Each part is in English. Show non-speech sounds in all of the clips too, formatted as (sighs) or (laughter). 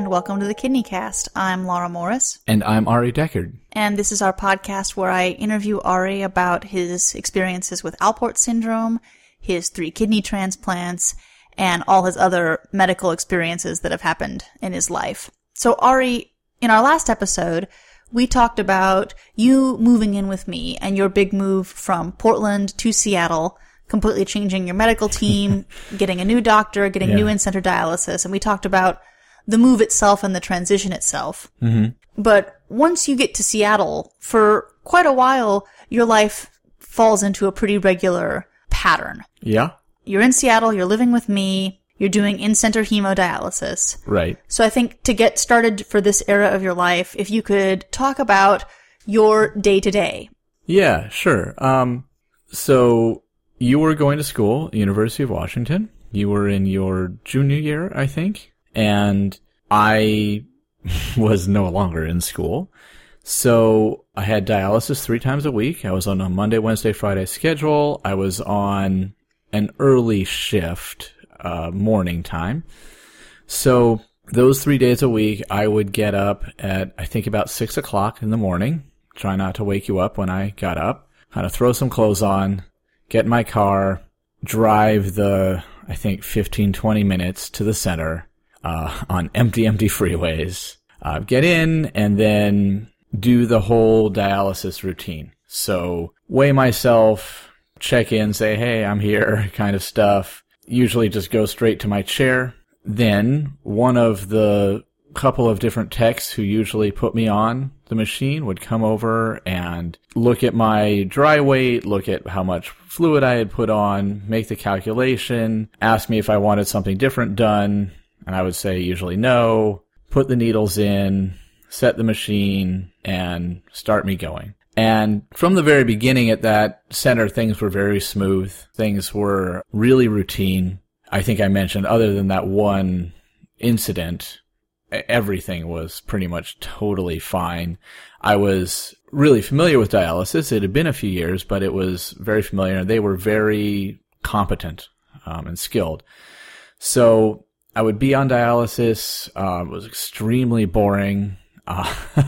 And welcome to the Kidneycast. I'm Laura Morris, And I'm Ari Deckard. and this is our podcast where I interview Ari about his experiences with Alport syndrome, his three kidney transplants, and all his other medical experiences that have happened in his life. So, Ari, in our last episode, we talked about you moving in with me and your big move from Portland to Seattle, completely changing your medical team, (laughs) getting a new doctor, getting Yeah. new in-center dialysis, and we talked about the move itself and the transition itself. Mm-hmm. But once you get to Seattle, for quite a while, your life falls into a pretty regular pattern. Yeah? You're in Seattle, you're living with me, you're doing in-center hemodialysis. Right. So I think to get started for this era of your life, if you could talk about your day to day. Yeah, sure. Um, so you were going to school, University of Washington. You were in your junior year, I think. And I (laughs) was no longer in school. So I had dialysis three times a week. I was on a Monday, Wednesday, Friday schedule. I was on an early shift, uh, morning time. So those three days a week, I would get up at, I think about six o'clock in the morning. Try not to wake you up when I got up. Kind of throw some clothes on, get in my car, drive the, I think 15, 20 minutes to the center, uh, on empty, empty freeways. Uh, get in and then do the whole dialysis routine. So weigh myself, check in, say, hey, I'm here, (laughs) kind of stuff. Usually just go straight to my chair. Then one of the couple of different techs who usually put me on the machine would come over and look at my dry weight, look at how much fluid I had put on, make the calculation, ask me if I wanted something different done. And I would say usually no, put the needles in, set the machine and start me going. And from the very beginning at that center, things were very smooth. Things were really routine. I think I mentioned other than that one incident, everything was pretty much totally fine. I was really familiar with dialysis. It had been a few years, but it was very familiar. They were very competent um, and skilled. So I would be on dialysis. Uh, it was extremely boring, uh, (laughs)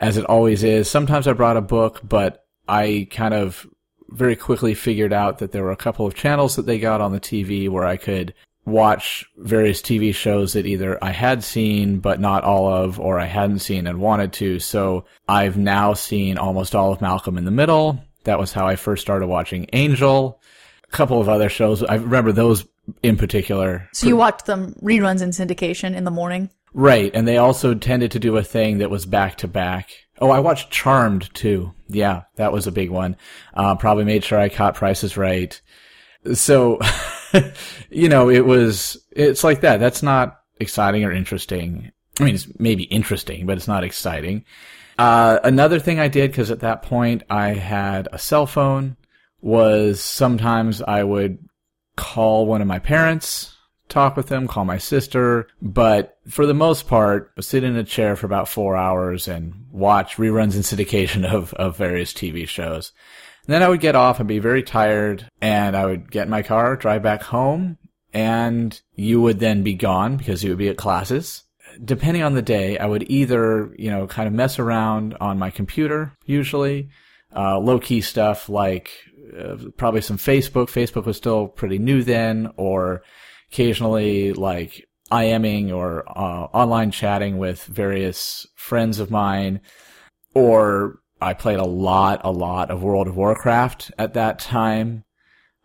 as it always is. Sometimes I brought a book, but I kind of very quickly figured out that there were a couple of channels that they got on the TV where I could watch various TV shows that either I had seen but not all of, or I hadn't seen and wanted to. So I've now seen almost all of Malcolm in the Middle. That was how I first started watching Angel. A couple of other shows. I remember those in particular. So you watched them reruns in syndication in the morning. Right, and they also tended to do a thing that was back to back. Oh, I watched Charmed too. Yeah, that was a big one. Uh, probably made sure I caught Price Is Right. So, (laughs) you know, it was, it's like that. That's not exciting or interesting. I mean, it's maybe interesting, but it's not exciting. Uh, another thing I did, cause at that point I had a cell phone, was sometimes I would call one of my parents, talk with them, call my sister, but for the most part, sit in a chair for about four hours and watch reruns and syndication (laughs) of, of various TV shows. And then I would get off and be very tired and I would get in my car, drive back home, and you would then be gone because you would be at classes. Depending on the day, I would either, you know, kind of mess around on my computer, usually, uh, low key stuff like uh, probably some Facebook. Facebook was still pretty new then, or occasionally like IMing or uh, online chatting with various friends of mine, or I played a lot, a lot of World of Warcraft at that time.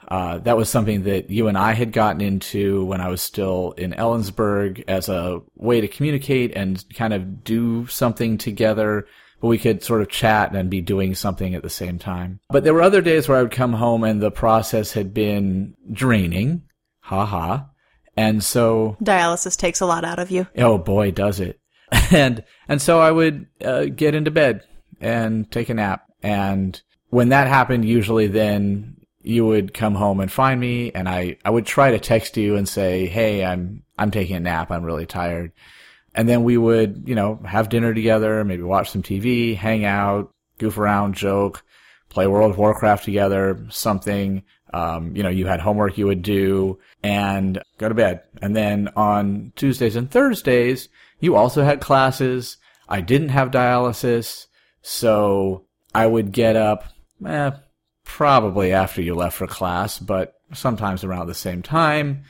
Uh, that was something that you and I had gotten into when I was still in Ellensburg as a way to communicate and kind of do something together. But we could sort of chat and be doing something at the same time. But there were other days where I would come home and the process had been draining. Ha ha. And so Dialysis takes a lot out of you. Oh boy, does it. (laughs) And, and so I would uh, get into bed and take a nap. And when that happened, usually then you would come home and find me and I, I would try to text you and say, Hey, I'm, I'm taking a nap. I'm really tired. And then we would, you know, have dinner together, maybe watch some TV, hang out, goof around, joke, play World of Warcraft together, something. Um, you know, you had homework you would do and go to bed. And then on Tuesdays and Thursdays, you also had classes. I didn't have dialysis, so I would get up, eh, probably after you left for class, but sometimes around the same time.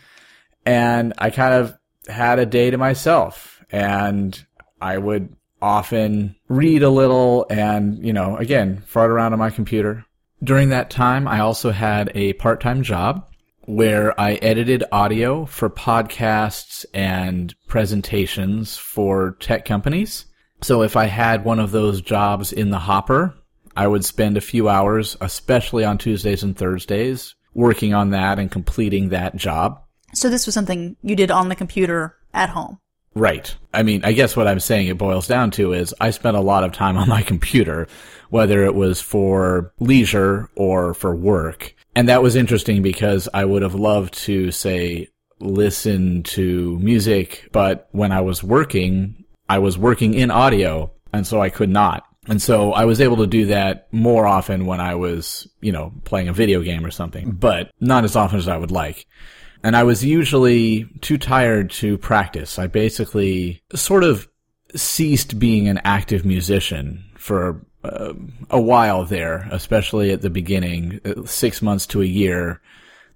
And I kind of had a day to myself and I would often read a little and, you know, again, fart around on my computer. During that time, I also had a part-time job where I edited audio for podcasts and presentations for tech companies. So if I had one of those jobs in the hopper, I would spend a few hours, especially on Tuesdays and Thursdays, working on that and completing that job. So this was something you did on the computer at home. Right. I mean, I guess what I'm saying it boils down to is I spent a lot of time on my computer, whether it was for leisure or for work. And that was interesting because I would have loved to say, listen to music, but when I was working, I was working in audio, and so I could not. And so I was able to do that more often when I was, you know, playing a video game or something, but not as often as I would like. And I was usually too tired to practice. I basically sort of ceased being an active musician for uh, a while there, especially at the beginning, uh, six months to a year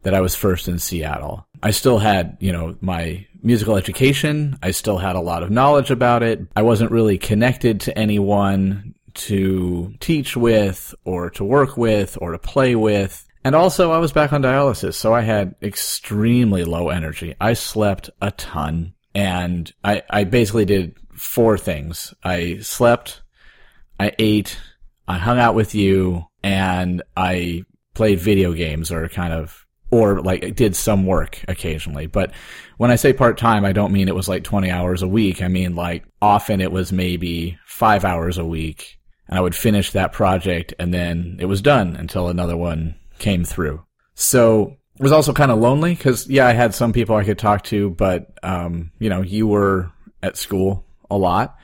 that I was first in Seattle. I still had, you know, my musical education. I still had a lot of knowledge about it. I wasn't really connected to anyone to teach with or to work with or to play with. And also I was back on dialysis, so I had extremely low energy. I slept a ton and I, I basically did four things. I slept, I ate, I hung out with you, and I played video games or kind of or like did some work occasionally. But when I say part time, I don't mean it was like 20 hours a week. I mean like often it was maybe five hours a week and I would finish that project and then it was done until another one came through. So it was also kind of lonely because yeah, I had some people I could talk to, but, um, you know, you were at school a lot.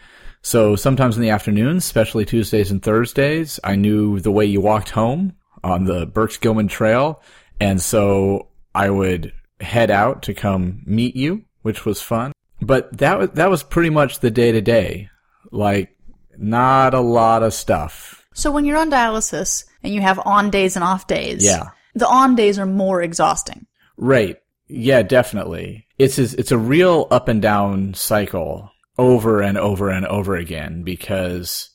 So sometimes in the afternoons, especially Tuesdays and Thursdays, I knew the way you walked home on the Burke-Gilman Trail and so I would head out to come meet you, which was fun. But that was, that was pretty much the day to day. Like, not a lot of stuff. So when you're on dialysis and you have on days and off days, Yeah. the on days are more exhausting. Right. Yeah, definitely. It's it's a real up and down cycle over and over and over again because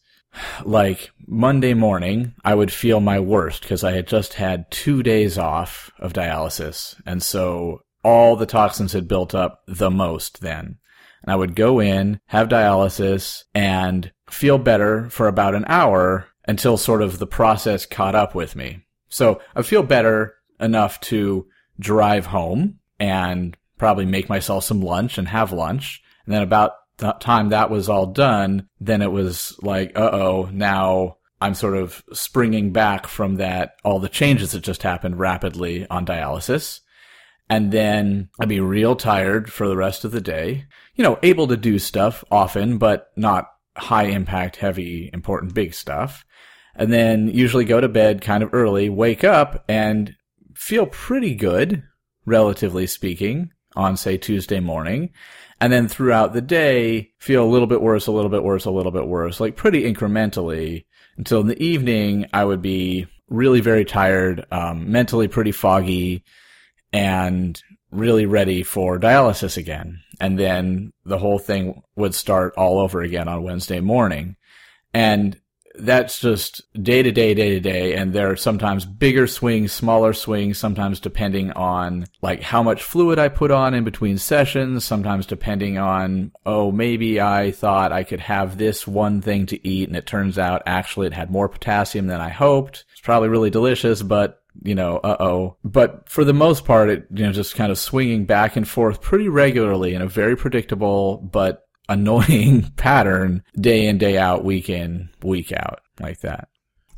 like Monday morning, I would feel my worst because I had just had two days off of dialysis. And so all the toxins had built up the most then. And I would go in, have dialysis, and feel better for about an hour until sort of the process caught up with me. So I feel better enough to drive home and probably make myself some lunch and have lunch. And then about the time that was all done, then it was like, uh oh, now I'm sort of springing back from that, all the changes that just happened rapidly on dialysis. And then I'd be real tired for the rest of the day. You know, able to do stuff often, but not high impact, heavy, important, big stuff. And then usually go to bed kind of early, wake up and feel pretty good, relatively speaking, on say Tuesday morning. And then throughout the day, feel a little bit worse, a little bit worse, a little bit worse, like pretty incrementally until in the evening, I would be really very tired, um, mentally pretty foggy and really ready for dialysis again. And then the whole thing would start all over again on Wednesday morning. And that's just day to day, day to day. And there are sometimes bigger swings, smaller swings, sometimes depending on like how much fluid I put on in between sessions, sometimes depending on, oh, maybe I thought I could have this one thing to eat. And it turns out actually it had more potassium than I hoped. It's probably really delicious, but you know, uh oh. But for the most part, it, you know, just kind of swinging back and forth pretty regularly in a very predictable but annoying (laughs) pattern day in, day out, week in, week out, like that.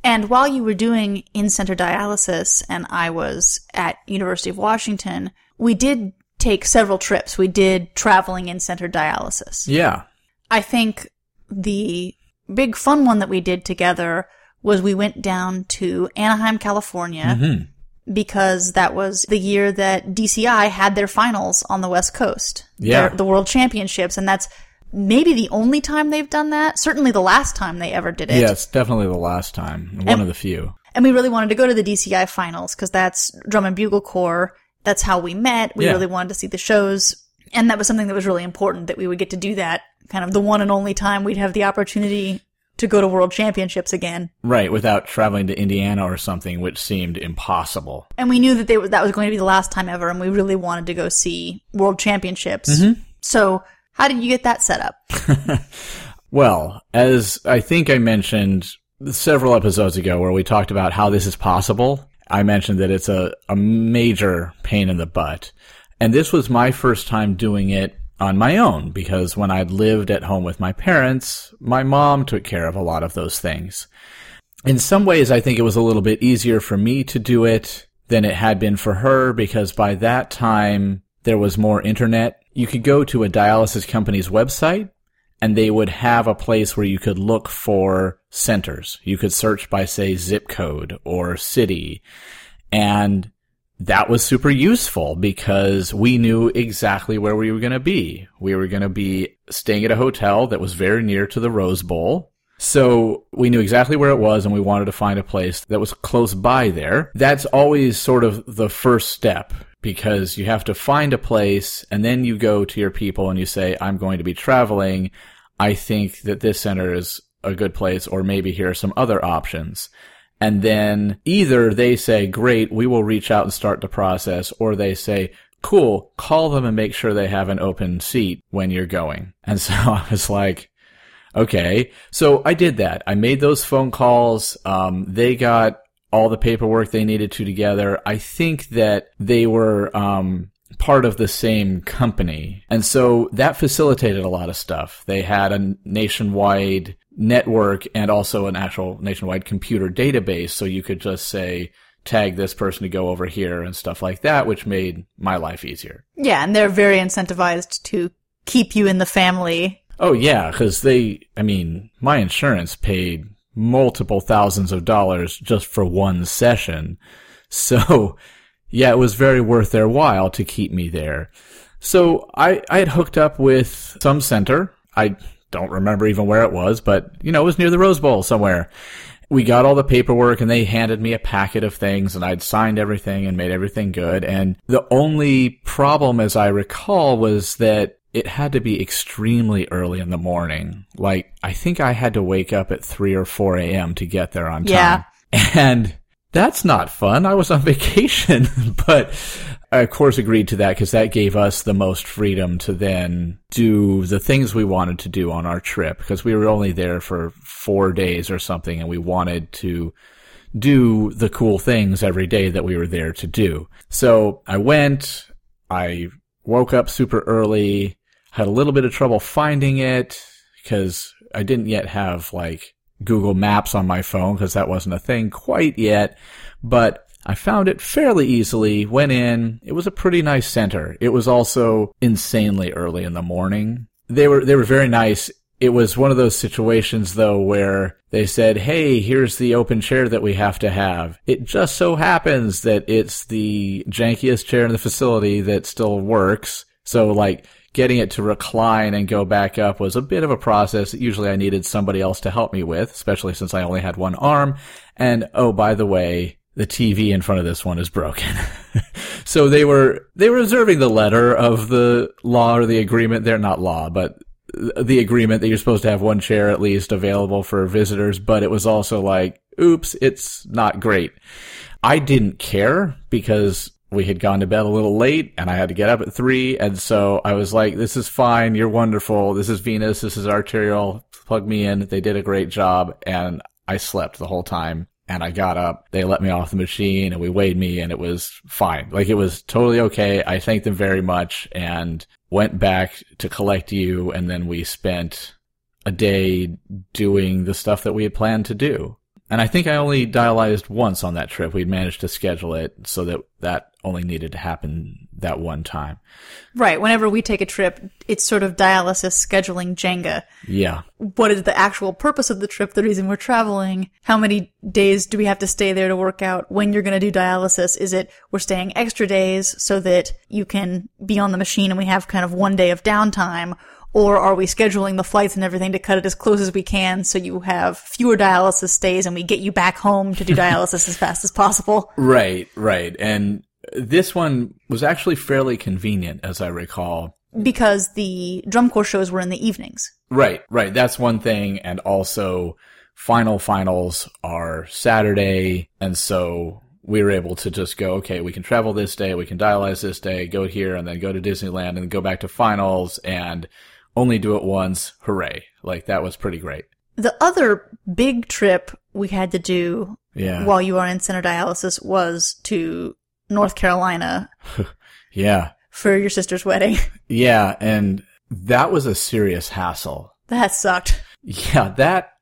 And while you were doing in-center dialysis and I was at University of Washington, we did take several trips. We did traveling in-center dialysis. Yeah. I think the big fun one that we did together was we went down to Anaheim, California, mm-hmm. because that was the year that DCI had their finals on the West Coast. Yeah. Their- the World Championships. And that's maybe the only time they've done that. Certainly the last time they ever did it. Yes, definitely the last time. One of the few. And we really wanted to go to the DCI finals because that's Drum and Bugle Corps. That's how we met. We Yeah. really wanted to see the shows. And that was something that was really important that we would get to do that kind of the one and only time we'd have the opportunity to go to world championships again. Right, without traveling to Indiana or something, which seemed impossible. And we knew that they, that was going to be the last time ever. And we really wanted to go see world championships. Mm-hmm. So how did you get that set up? (laughs) Well, as I think I mentioned several episodes ago where we talked about how this is possible, I mentioned that it's a, a major pain in the butt. And this was my first time doing it on my own because when I'd lived at home with my parents, my mom took care of a lot of those things. In some ways, I think it was a little bit easier for me to do it than it had been for her because by that time there was more internet. You could go to a dialysis company's website and they would have a place where you could look for centers. You could search by, say, zip code or city. And that was super useful because we knew exactly where we were going to be. We were going to be staying at a hotel that was very near to the Rose Bowl. So we knew exactly where it was and we wanted to find a place that was close by there. That's always sort of the first step because you have to find a place and then you go to your people and you say, I'm going to be traveling. I think that this center is a good place or maybe here are some other options. And then either they say, great, we will reach out and start the process, or they say, cool, call them and make sure they have an open seat when you're going. (laughs) And so I was like, okay. So I did that. I made those phone calls. Um, they got all the paperwork they needed to together. I think that they were, um, part of the same company. And so that facilitated a lot of stuff. They had a nationwide network and also an actual nationwide computer database. So you could just say, tag this person to go over here and stuff like that, which made my life easier. Yeah. And they're very incentivized to keep you in the family. Oh yeah, because they, I mean, my insurance paid multiple thousands of dollars just for one session. (laughs) So yeah, it was very worth their while to keep me there. So I, I had hooked up with some center. I don't remember even where it was, but you know, it was near the Rose Bowl somewhere. We got all the paperwork and they handed me a packet of things and I'd signed everything and made everything good. And the only problem, as I recall, was that it had to be extremely early in the morning. Like, I think I had to wake up at 3 or 4 a.m. to get there on time. Yeah. (laughs) And that's not fun. I was on (laughs) vacation, but I of course agreed to that because that gave us the most freedom to then do the things we wanted to do on our trip because we were only there for four days or something and we wanted to do the cool things every day that we were there to do. So I went, I woke up super early, had a little bit of trouble finding it because I didn't yet have like Google Maps on my phone because that wasn't a thing quite yet, but I found it fairly easily, went in. It was a pretty nice center. It was also insanely early in the morning. They were, they were very nice. It was one of those situations though where they said, Hey, here's the open chair that we have to have. It just so happens that it's the jankiest chair in the facility that still works. So like getting it to recline and go back up was a bit of a process usually I needed somebody else to help me with, especially since I only had one arm. And oh, by the way, the TV in front of this one is broken. (laughs) so they were, they were observing the letter of the law or the agreement. They're not law, but the agreement that you're supposed to have one chair at least available for visitors, but it was also like, oops, it's not great. I didn't care because we had gone to bed a little late and I had to get up at three. And so I was like, this is fine. You're wonderful. This is venous. This is arterial. Plug me in. They did a great job. And I slept the whole time and I got up. They let me off the machine and we weighed me and it was fine. Like it was totally okay. I thanked them very much and went back to collect you. And then we spent a day doing the stuff that we had planned to do. And I think I only dialyzed once on that trip. We'd managed to schedule it so that that only needed to happen that one time. Right. Whenever we take a trip, it's sort of dialysis scheduling Jenga. Yeah. What is the actual purpose of the trip? The reason we're traveling? How many days do we have to stay there to work out when you're going to do dialysis? Is it we're staying extra days so that you can be on the machine and we have kind of one day of downtime? Or are we scheduling the flights and everything to cut it as close as we can so you have fewer dialysis stays and we get you back home to do (laughs) dialysis as fast as possible? Right, right. And this one was actually fairly convenient, as I recall. Because the drum corps shows were in the evenings. Right, right. That's one thing. And also, final finals are Saturday. And so we were able to just go, okay, we can travel this day, we can dialyze this day, go here, and then go to Disneyland and go back to finals and only do it once. Hooray. Like that was pretty great. The other big trip we had to do Yeah. while you were in center dialysis was to North Carolina (laughs) yeah. for your sister's wedding. (laughs) Yeah. And that was a serious hassle. that sucked. Yeah, that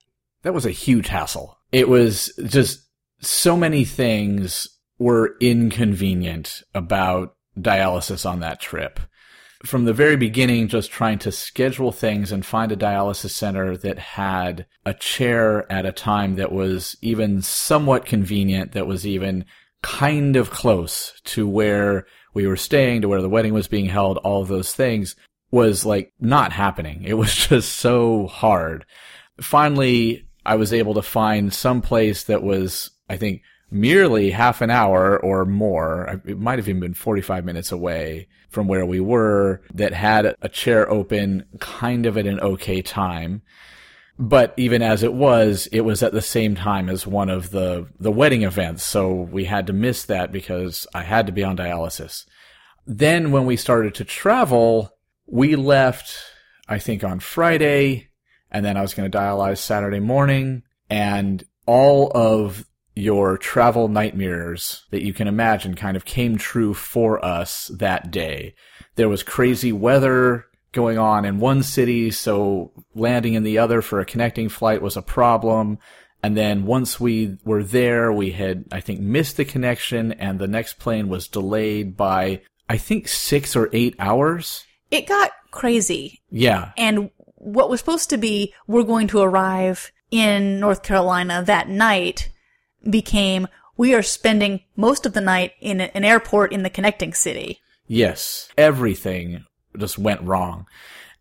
that was a huge hassle. It was just so many things were inconvenient about dialysis on that trip. From the very beginning, just trying to schedule things and find a dialysis center that had a chair at a time that was even somewhat convenient, that was even kind of close to where we were staying, to where the wedding was being held, all of those things was like not happening. It was (laughs) just so hard. Finally, I was able to find some place that was, I think, merely half an hour or more. It might have even been 45 minutes away from where we were that had a chair open kind of at an okay time. But even as it was, it was at the same time as one of the, the wedding events. So we had to miss that because I had to be on dialysis. Then when we started to travel, we left, I think on Friday, and then I was going to dialyze Saturday morning, and all of your travel nightmares that you can imagine kind of came true for us that day. There was crazy weather going on in one city, so landing in the other for a connecting flight was a problem. And then once we were there, we had, I think, missed the connection and the next plane was delayed by, I think, six or eight hours. It got crazy. Yeah. And what was supposed to be, we're going to arrive in North Carolina that night became, we are spending most of the night in an airport in the connecting city. Yes. Everything just went wrong.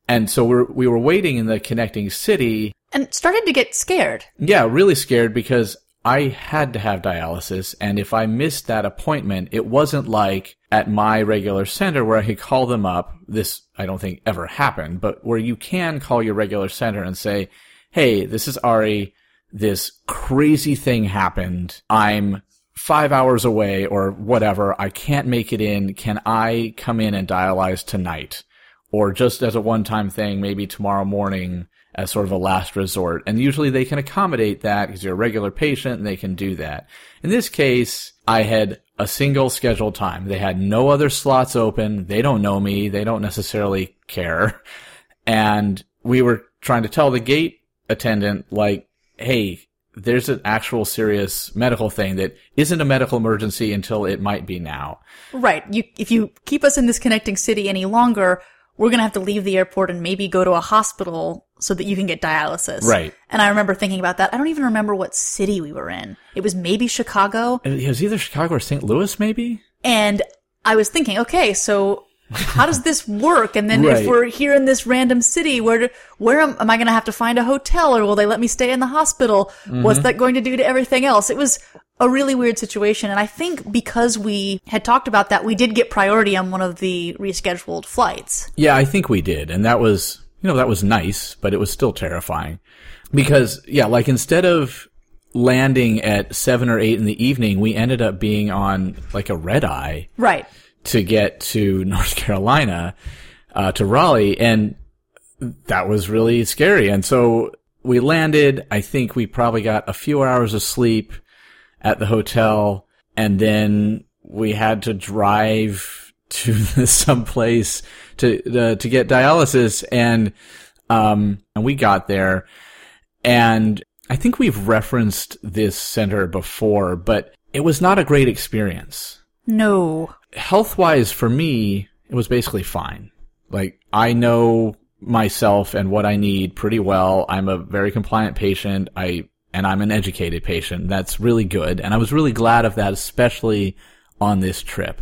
And so we're, we were waiting in the connecting city. And started to get scared. Yeah, really scared because I had to have dialysis. And if I missed that appointment, it wasn't like at my regular center where I could call them up. This, I don't think ever happened, but where you can call your regular center and say, Hey, this is Ari. This crazy thing happened. I'm five hours away or whatever. I can't make it in. Can I come in and dialyze tonight? Or just as a one-time thing, maybe tomorrow morning as sort of a last resort. And usually they can accommodate that because you're a regular patient and they can do that. In this case, I had a single scheduled time. They had no other slots open. They don't know me. They don't necessarily care. (laughs) And we were trying to tell the gate attendant, like, hey, there's an actual serious medical thing that isn't a medical emergency until it might be now. Right. You, if you keep us in this connecting city any longer, we're going to have to leave the airport and maybe go to a hospital so that you can get dialysis. Right. And I remember thinking about that. I don't even remember what city we were in. It was maybe Chicago. It was either Chicago or St. Louis, maybe? And I was thinking, okay, so how does this work? And then Right. if we're here in this random city, where where am, am I going to have to find a hotel, or will they let me stay in the hospital? Mm-hmm. What's that going to do to everything else? It was a really weird situation, and I think because we had talked about that, we did get priority on one of the rescheduled flights. Yeah, I think we did. And that was, you know, that was nice, but it was still terrifying. Because, yeah, like instead of landing at seven or eight in the evening, we ended up being on like a red eye Right. To get to North (laughs) Carolina, uh, to Raleigh. And that was really scary. And so we landed. I think we probably got a few hours of sleep at the hotel. And then we had to drive (laughs) to some place to, uh, to get dialysis. And, um, and we got there and I think we've referenced this center before, but it was not a great experience. No. Health wise, for me, it was basically fine. Like, I know myself and what I need pretty well. I'm a very compliant patient. I, and I'm an educated patient. That's really good. And I was really glad of that, especially on this trip.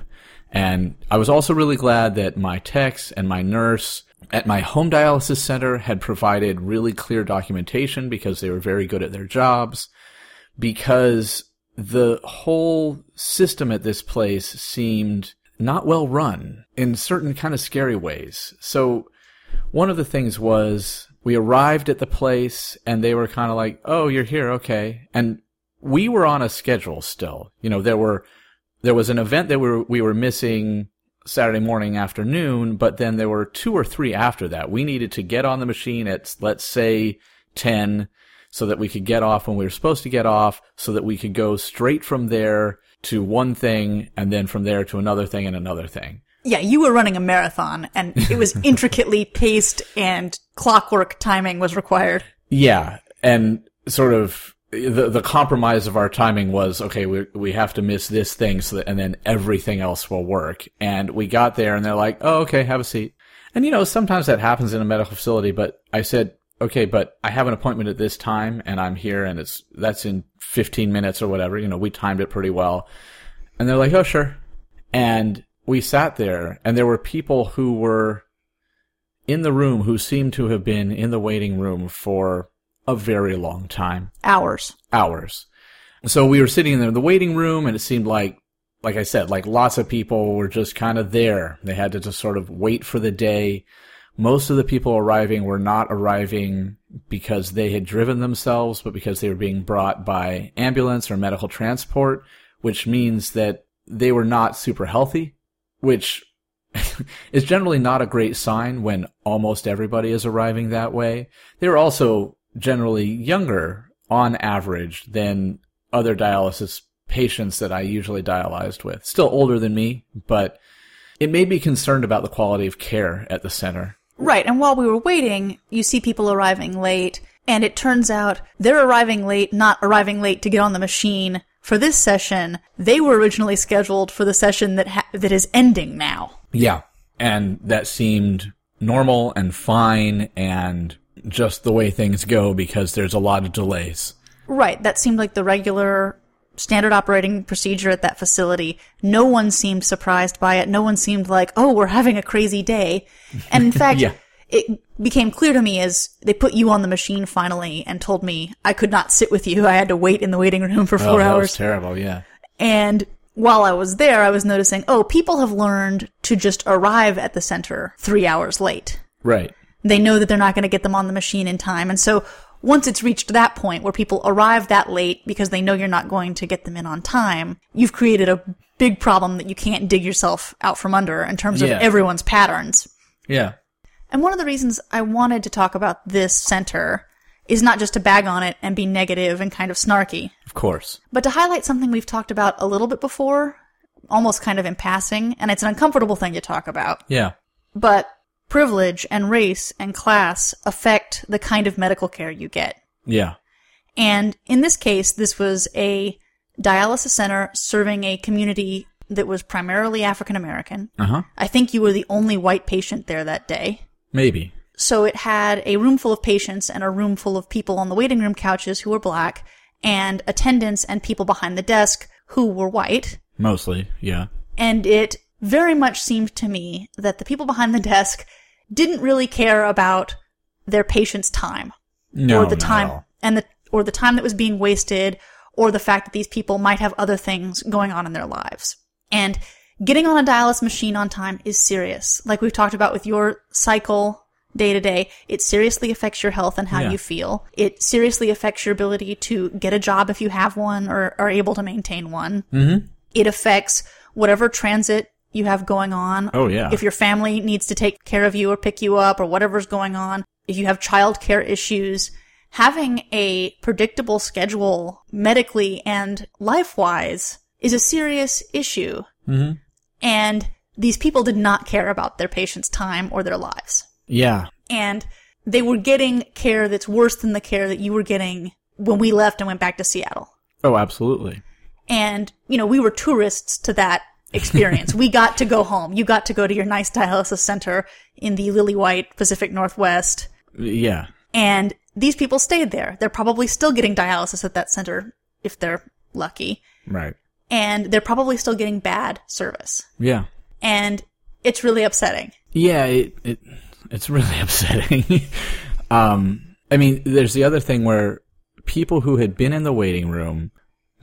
And I was also really glad that my techs and my nurse at my home dialysis center had provided really clear documentation because they were very good at their jobs. Because the whole system at this place seemed not well run in certain kind of scary ways. So one of the things was we arrived at the place and they were kind of like, "Oh, you're here, okay." And we were on a schedule still. You know, there were there was an event that we were, we were missing Saturday morning afternoon, but then there were two or three after that. We needed to get on the machine at let's say 10 so that we could get off when we were supposed to get off so that we could go straight from there to one thing and then from there to another thing and another thing. Yeah, you were running a marathon and it was (laughs) intricately paced and clockwork timing was required. Yeah, and sort of the the compromise of our timing was okay. We we have to miss this thing, so that, and then everything else will work. And we got there, and they're like, "Oh, okay, have a seat." And you know, sometimes that happens in a medical facility. But I said, "Okay, but I have an appointment at this time, and I'm here, and it's that's in 15 minutes or whatever." You know, we timed it pretty well. And they're like, "Oh, sure." And we sat there, and there were people who were in the room who seemed to have been in the waiting room for a very long time. Hours. Hours. So we were sitting in the waiting room and it seemed like, like I said, like lots of people were just kind of there. They had to just sort of wait for the day. Most of the people arriving were not arriving because they had driven themselves, but because they were being brought by ambulance or medical transport, which means that they were not super healthy, which (laughs) is generally not a great sign when almost everybody is arriving that way. They were also generally younger on average than other dialysis patients that I usually dialyzed with. Still older than me, but it made me concerned about the quality of care at the center. Right. And while we were waiting, you see people arriving late, and it turns out they're arriving late, not arriving late to get on the machine for this session. They were originally scheduled for the session that ha- that is ending now. Yeah. And that seemed normal and fine and just the way things go because there's a lot of delays. Right. That seemed like the regular standard operating procedure at that facility. No one seemed surprised by it. No one seemed like, oh, we're having a crazy day. And in (laughs) fact, Yeah. it became clear to me as they put you on the machine finally and told me I could not sit with you. I had to wait in the waiting room for Oh, four that hours. was terrible. Yeah. And while I was there, I was noticing, oh, people have learned to just arrive at the center three hours late. Right. They know that they're not going to get them on the machine in time. And so once it's reached that point where people arrive that late because they know you're not going to get them in on time, you've created a big problem that you can't dig yourself out from under in terms Yeah. of everyone's patterns. Yeah. And one of the reasons I wanted to talk about this center is not just to bag on it and be negative and kind of snarky, Of course. but to highlight something we've talked about a little bit before, almost kind of in passing, and it's an uncomfortable thing to talk about. Yeah. But privilege and race and class affect the kind of medical care you get. Yeah. And in this case, this was a dialysis center serving a community that was primarily African American. Uh huh. I think you were the only white patient there that day. Maybe. So it had a room full of patients and a room full of people on the waiting room couches who were black and attendants and people behind the desk who were white. Mostly. Yeah. And it very much seemed to me that the people behind the desk didn't really care about their patient's time No. or the time and the or the time that was being wasted or the fact that these people might have other things going on in their lives. And getting on a dialysis machine on time is serious. Like we've talked about with your cycle day to day, it seriously affects your health and how Yeah. you feel. It seriously affects your ability to get a job if you have one or are able to maintain one. Mm-hmm. It affects whatever transit you have going on. Oh, yeah. If your family needs to take care of you or pick you up or whatever's going on. If you have childcare issues, having a predictable schedule medically and life-wise is a serious issue. Mm-hmm. And these people did not care about their patients' time or their lives. Yeah. And they were getting care that's worse than the care that you were getting when we left and went back to Seattle. Oh, absolutely. And, you know, we were tourists to that experience. we got to go home. You got to go to your nice dialysis center in the Lily White Pacific Northwest. Yeah. And these people stayed there. They're probably still getting dialysis at that center if they're lucky. Right. And they're probably still getting bad service. Yeah. And it's really upsetting. Yeah, it, it it's really (laughs) upsetting. um, I mean, there's the other thing where people who had been in the waiting room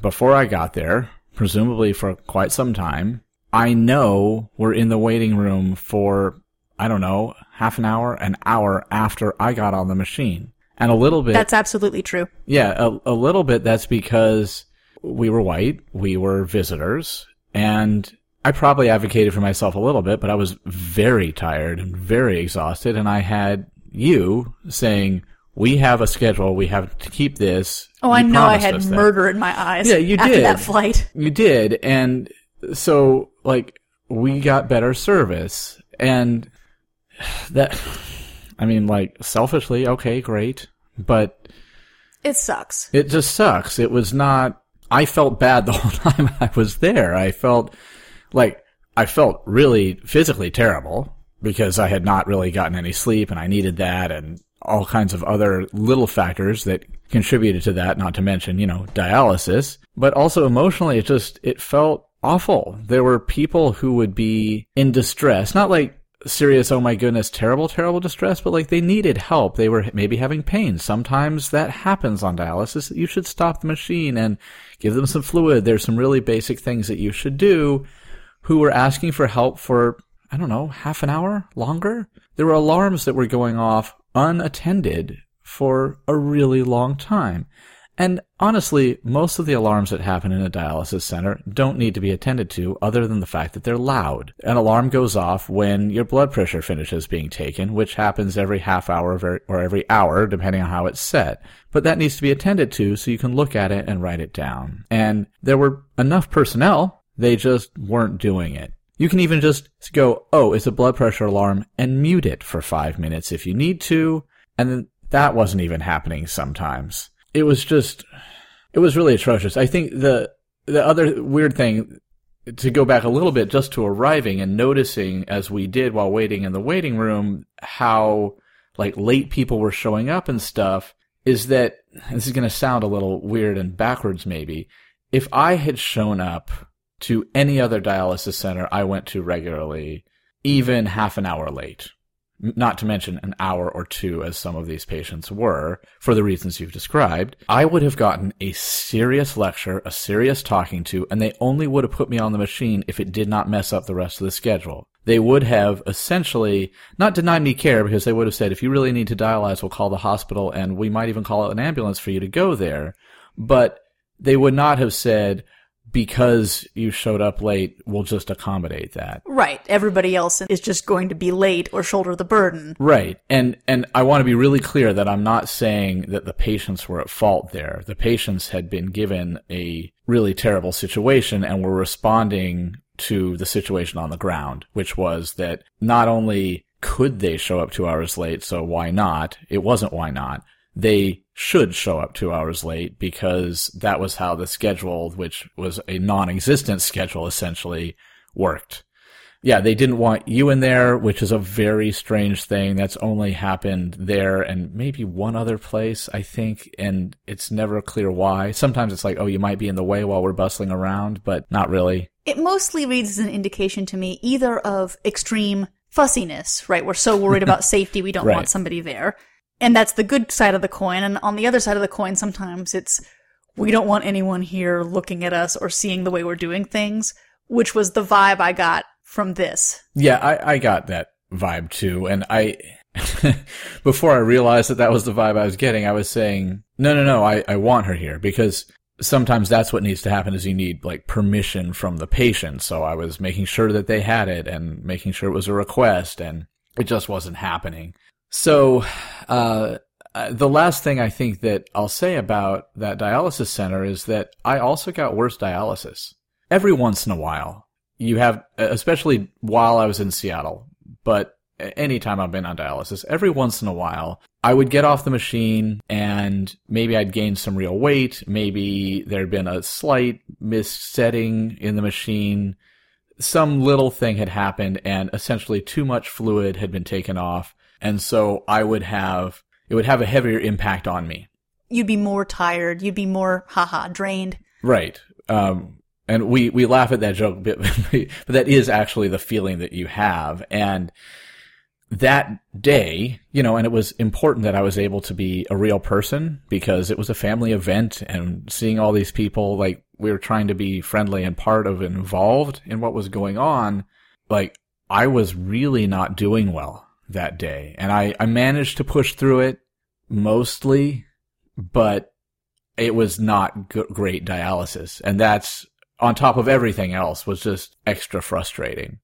before I got there, presumably for quite some time, I know we're in the waiting room for I don't know, half an hour, an hour after I got on the machine. And a little bit That's absolutely true. Yeah, a, a little bit that's because we were white, we were visitors, and I probably advocated for myself a little bit, but I was very tired and very exhausted, and I had you saying, "We have a schedule. We have to keep this." Oh, I know I had murder in my eyes. Yeah, you after did. that flight. You did, and so like we got better service, and that. (sighs) I mean, like selfishly, okay, great, but It sucks. it just sucks. It was not. I felt bad the (laughs) whole time I was there. I felt like I felt really physically terrible because I had not really gotten any sleep and I needed that and all kinds of other little factors that contributed to that, not to mention, you know, dialysis. But also emotionally, it just, it felt awful. There were people who would be in distress, not like serious, oh my goodness, terrible, terrible distress, but like they needed help. They were maybe having pain. Sometimes that happens on dialysis. You should stop the machine and give them some fluid. There's some really basic things that you should do who were asking for help for, I don't know, half an hour longer. There were alarms that were going off unattended for a really long time. And honestly, most of the alarms that happen in a dialysis center don't need to be attended to other than the fact that they're loud. An alarm goes off when your blood pressure finishes being taken, which happens every half hour er, or every hour, depending on how it's set. But that needs to be attended to so you can look at it and write it down. And there were enough personnel, they just weren't doing it. You can even just go, oh, it's a blood pressure alarm and mute it for five minutes if you need to. And that wasn't even happening sometimes. It was just, it was really atrocious. I think the, the other weird thing to go back a little bit just to arriving and noticing as we did while waiting in the waiting room how like late people were showing up and stuff is that this is going to sound a little weird and backwards maybe. If I had shown up to any other dialysis center I went to regularly, even half an hour late, not to mention an hour or two as some of these patients were, for the reasons you've described, I would have gotten a serious lecture, a serious talking to, and they only would have put me on the machine if it did not mess up the rest of the schedule. They would have essentially not denied me care because they would have said, if you really need to dialyze, we'll call the hospital and we might even call an ambulance for you to go there. But they would not have said, because you showed up late, we'll just accommodate that. Right. Everybody else is just going to be late or shoulder the burden. Right. And and I want to be really clear that I'm not saying that the patients were at fault there. The patients had been given a really terrible situation and were responding to the situation on the ground, which was that not only could they show up 2 hours late, so why not? It wasn't why not. They should show up two hours late because that was how the schedule, which was a non-existent schedule essentially, worked. Yeah, they didn't want you in there, which is a very strange thing. That's only happened there and maybe one other place, I think, and it's never clear why. Sometimes it's like, oh, you might be in the way while we're bustling around, but not really. It mostly reads as an indication to me either of extreme fussiness, right? We're so worried about (laughs) safety, we don't Right. want somebody there. And that's the good side of the coin. And on the other side of the coin, sometimes it's we don't want anyone here looking at us or seeing the way we're doing things, which was the vibe I got from this. Yeah, I, I got that vibe too. And I, (laughs) before I realized that that was the vibe I was getting, I was saying, no, no, no, I, I want her here because sometimes that's what needs to happen is you need like permission from the patient. So I was making sure that they had it and making sure it was a request and it just wasn't happening. So, uh, uh, the last thing I think that I'll say about that dialysis center is that I also got worse dialysis. Every once in a while, you have, especially while I was in Seattle, but anytime I've been on dialysis, every once in a while, I would get off the machine and maybe I'd gained some real weight. Maybe there'd been a slight missetting in the machine. some little thing had happened and essentially too much fluid had been taken off. And so I would have, it would have a heavier impact on me. You'd be more tired. You'd be more, haha, drained. Right. Um, and we, we laugh at that joke, (laughs) but, but that is actually the feeling that you have. And that day, you know, and it was important that I was able to be a real person because it was a family event and seeing all these people, like we were trying to be friendly and part of and involved in what was going on. Like I was really not doing well that day and I, I managed to push through it mostly, but it was not g- great dialysis. And that's on top of everything else was just extra frustrating.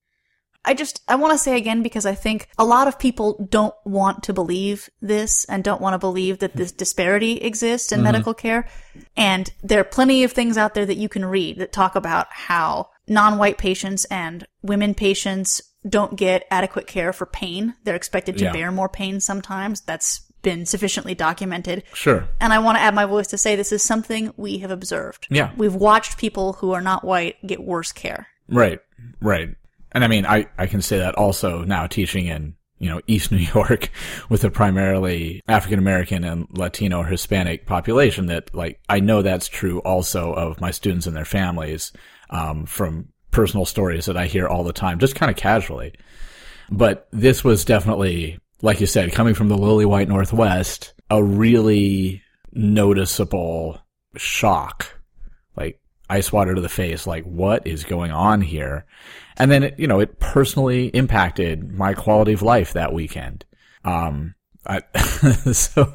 I just, I want to say again because I think a lot of people don't want to believe this and don't want to believe that this disparity exists in mm-hmm. medical care. And there are plenty of things out there that you can read that talk about how non-white patients and women patients don't get adequate care for pain. They're expected to yeah. bear more pain sometimes. That's been sufficiently documented. Sure. And I want to add my voice to say this is something we have observed. Yeah. We've watched people who are not white get worse care. Right. Right. And I mean, I, I can say that also now teaching in, you know, East (laughs) New York with a primarily African American and Latino or Hispanic population that like, I know that's true also of my students and their families, um, from personal stories that I hear all the time, just kind of casually. But this was definitely, like you said, coming from the lily white Northwest, a really noticeable shock. Like ice water to the face, like what is going on here? And then, it, you know, it personally impacted my quality of life that weekend. Um, I, (laughs) so,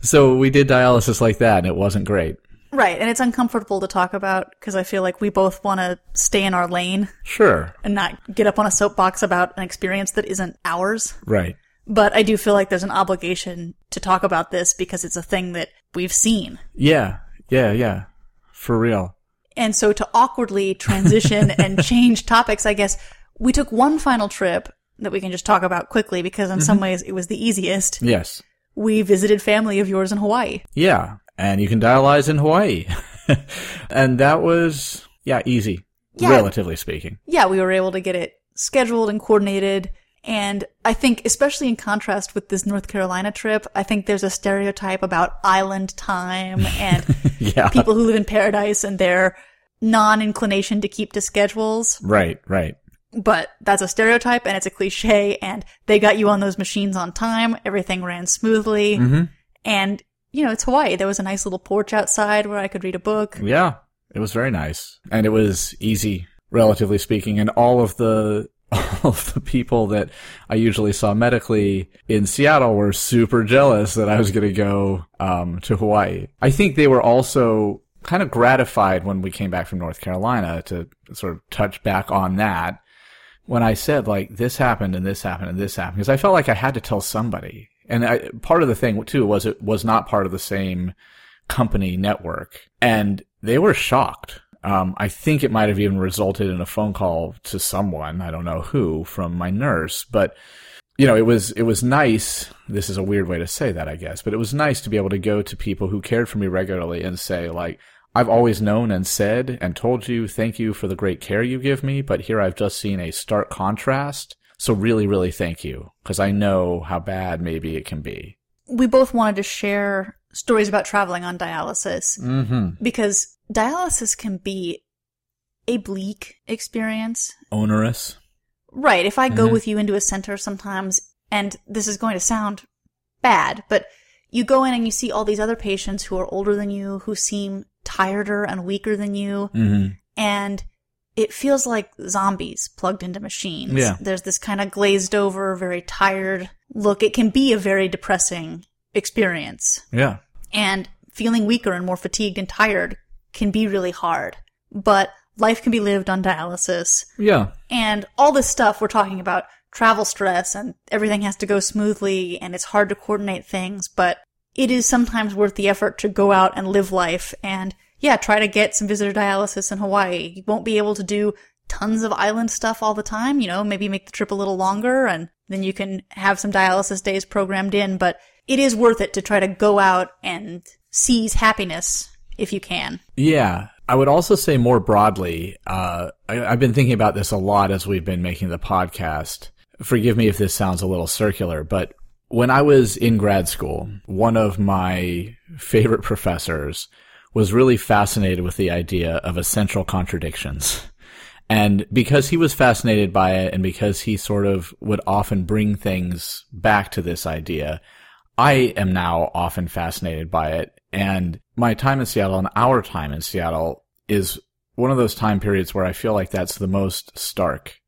so we did dialysis like that and it wasn't great. Right. And it's uncomfortable to talk about because I feel like we both want to stay in our lane. Sure. And not get up on a soapbox about an experience that isn't ours. Right. But I do feel like there's an obligation to talk about this because it's a thing that we've seen. Yeah. Yeah. Yeah. For real. And so to awkwardly transition and (laughs) change topics, I guess we took one final trip that we can just talk about quickly because in mm-hmm. some ways it was the easiest. Yes. We visited family of yours in Hawaii. Yeah. And you can dialyze in Hawaii. (laughs) and that was, yeah, easy. Yeah. Relatively speaking. Yeah. We were able to get it scheduled and coordinated. And I think, especially in contrast with this North Carolina trip, I think there's a stereotype about island time and (laughs) yeah. people who live in paradise and their non-inclination to keep to schedules. Right, right. But that's a stereotype and it's a cliche and they got you on those machines on time. Everything ran smoothly. Mm-hmm. And, you know, it's Hawaii. There was a nice little porch outside where I could read a book. Yeah. It was very nice. And it was easy, relatively speaking. And all of the (laughs) all of the people that I usually saw medically in Seattle were super jealous that I was going to go um, to Hawaii. I think they were also kind of gratified when we came back from North Carolina to sort of touch back on that. When I said like this happened and this happened and this happened, because I felt like I had to tell somebody. And I, part of the thing too was it was not part of the same company network, and they were shocked um, I think it might have even resulted in a phone call to someone, I don't know who, from my nurse, but you know, it was, it was nice. This is a weird way to say that, I guess, but it was nice to be able to go to people who cared for me regularly and say like, I've always known and said and told you thank you for the great care you give me, but here I've just seen a stark contrast. So really, really thank you because I know how bad maybe it can be. We both wanted to share stories about traveling on dialysis mm-hmm. because dialysis can be a bleak experience. Onerous. Right. If I go mm-hmm. with you into a center sometimes, and this is going to sound bad, but you go in and you see all these other patients who are older than you, who seem tireder and weaker than you, mm-hmm. and it feels like zombies plugged into machines. Yeah. There's this kind of glazed over, very tired look. It can be a very depressing experience. Yeah. And feeling weaker and more fatigued and tired can be really hard, but life can be lived on dialysis. Yeah. And all this stuff we're talking about travel stress and everything has to go smoothly and it's hard to coordinate things, but it is sometimes worth the effort to go out and live life and yeah, try to get some visitor dialysis in Hawaii. You won't be able to do tons of island stuff all the time, you know, maybe make the trip a little longer and then you can have some dialysis days programmed in, but it is worth it to try to go out and seize happiness if you can. Yeah. I would also say more broadly, uh, I, I've been thinking about this a lot as we've been making the podcast. Forgive me if this sounds a little circular, but when I was in grad school, one of my favorite (laughs) professors was really fascinated with the idea of essential contradictions. And because he was fascinated by it and because he sort of would often bring things back to this idea, I am now often fascinated by it. And my time in Seattle and our time in Seattle is one of those time periods where I feel like that's the most stark.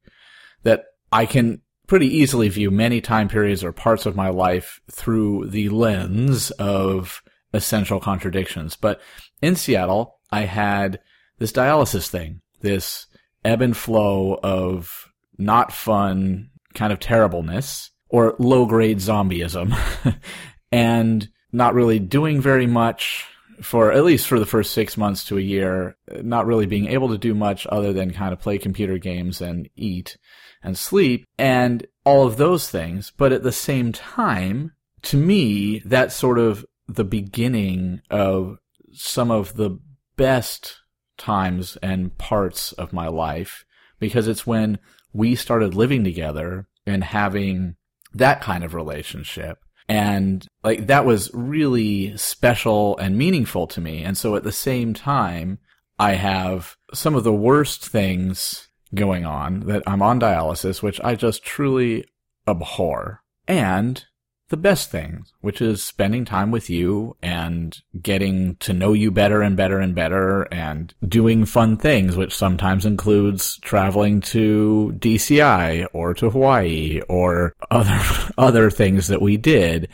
That I can pretty easily view many time periods or parts of my life through the lens of essential contradictions. But in Seattle, I had this dialysis thing, this ebb and flow of not fun kind of terribleness or low grade zombieism (laughs) and not really doing very much for at least for the first six months to a year, not really being able to do much other than kind of play computer games and eat and sleep and all of those things. But at the same time, to me, that's sort of the beginning of some of the best times and parts of my life because it's when we started living together and having that kind of relationship. And like that was really special and meaningful to me. And so at the same time, I have some of the worst things going on that I'm on dialysis, which I just truly abhor. And the best things, which is spending time with you and getting to know you better and better and better and doing fun things, which sometimes includes traveling to DCI or to Hawaii or (laughs) other, other things that we did.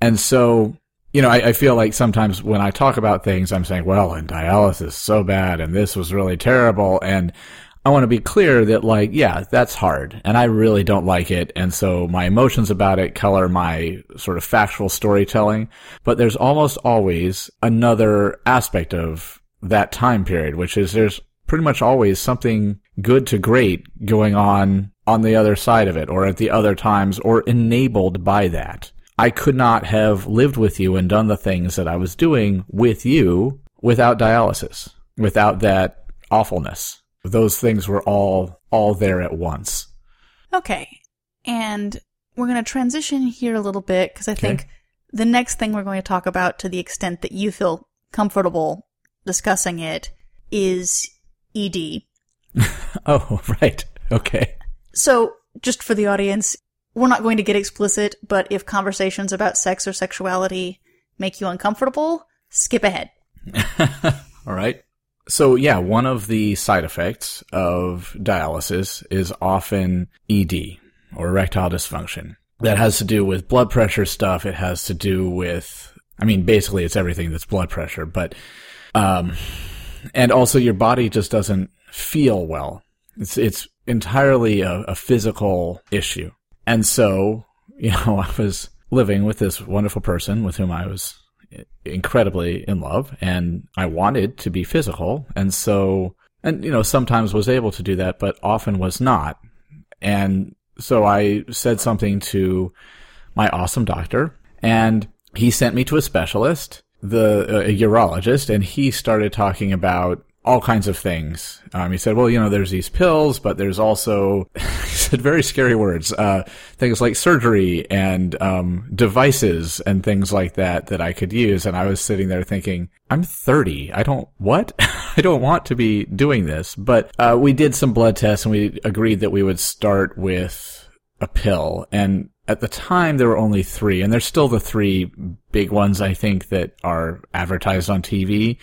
And so, you know, I, I feel like sometimes when I talk about things, I'm saying, well, and dialysis is so bad and this was really terrible. And I want to be clear that like, yeah, that's hard and I really don't like it. And so my emotions about it color my sort of factual storytelling, but there's almost always another aspect of that time period, which is there's pretty much always something good to great going on on the other side of it or at the other times or enabled by that. I could not have lived with you and done the things that I was doing with you without dialysis, without that awfulness those things were all all there at once. Okay. And we're going to transition here a little bit because I okay. think the next thing we're going to talk about to the extent that you feel comfortable discussing it is ED. (laughs) oh, right. Okay. So, just for the audience, we're not going to get explicit, but if conversations about sex or sexuality make you uncomfortable, skip ahead. (laughs) All right. So yeah, one of the side effects of dialysis is often ED or erectile dysfunction. That has to do with blood pressure stuff. It has to do with, I mean, basically it's everything that's blood pressure, but, um, and also your body just doesn't feel well. It's, it's entirely a, a physical issue. And so, (laughs) you know, I was living with this wonderful person with whom I was incredibly in love and I wanted to be physical. And so, and you know, sometimes was able to do that, but often was not. And so I said something to my awesome doctor and he sent me to a specialist, the a urologist, and he started talking about all kinds of things. Um, he said, well, you know, there's these pills, but there's also, (laughs) he said very scary words, uh, things like surgery and, um, devices and things like that that I could use. And I was sitting there thinking, I'm 30. I don't, what? (laughs) I don't want to be doing this. But, uh, we did some blood tests and we agreed that we would start with a pill. And at the time there were only three and there's still the three big ones I think that are advertised on TV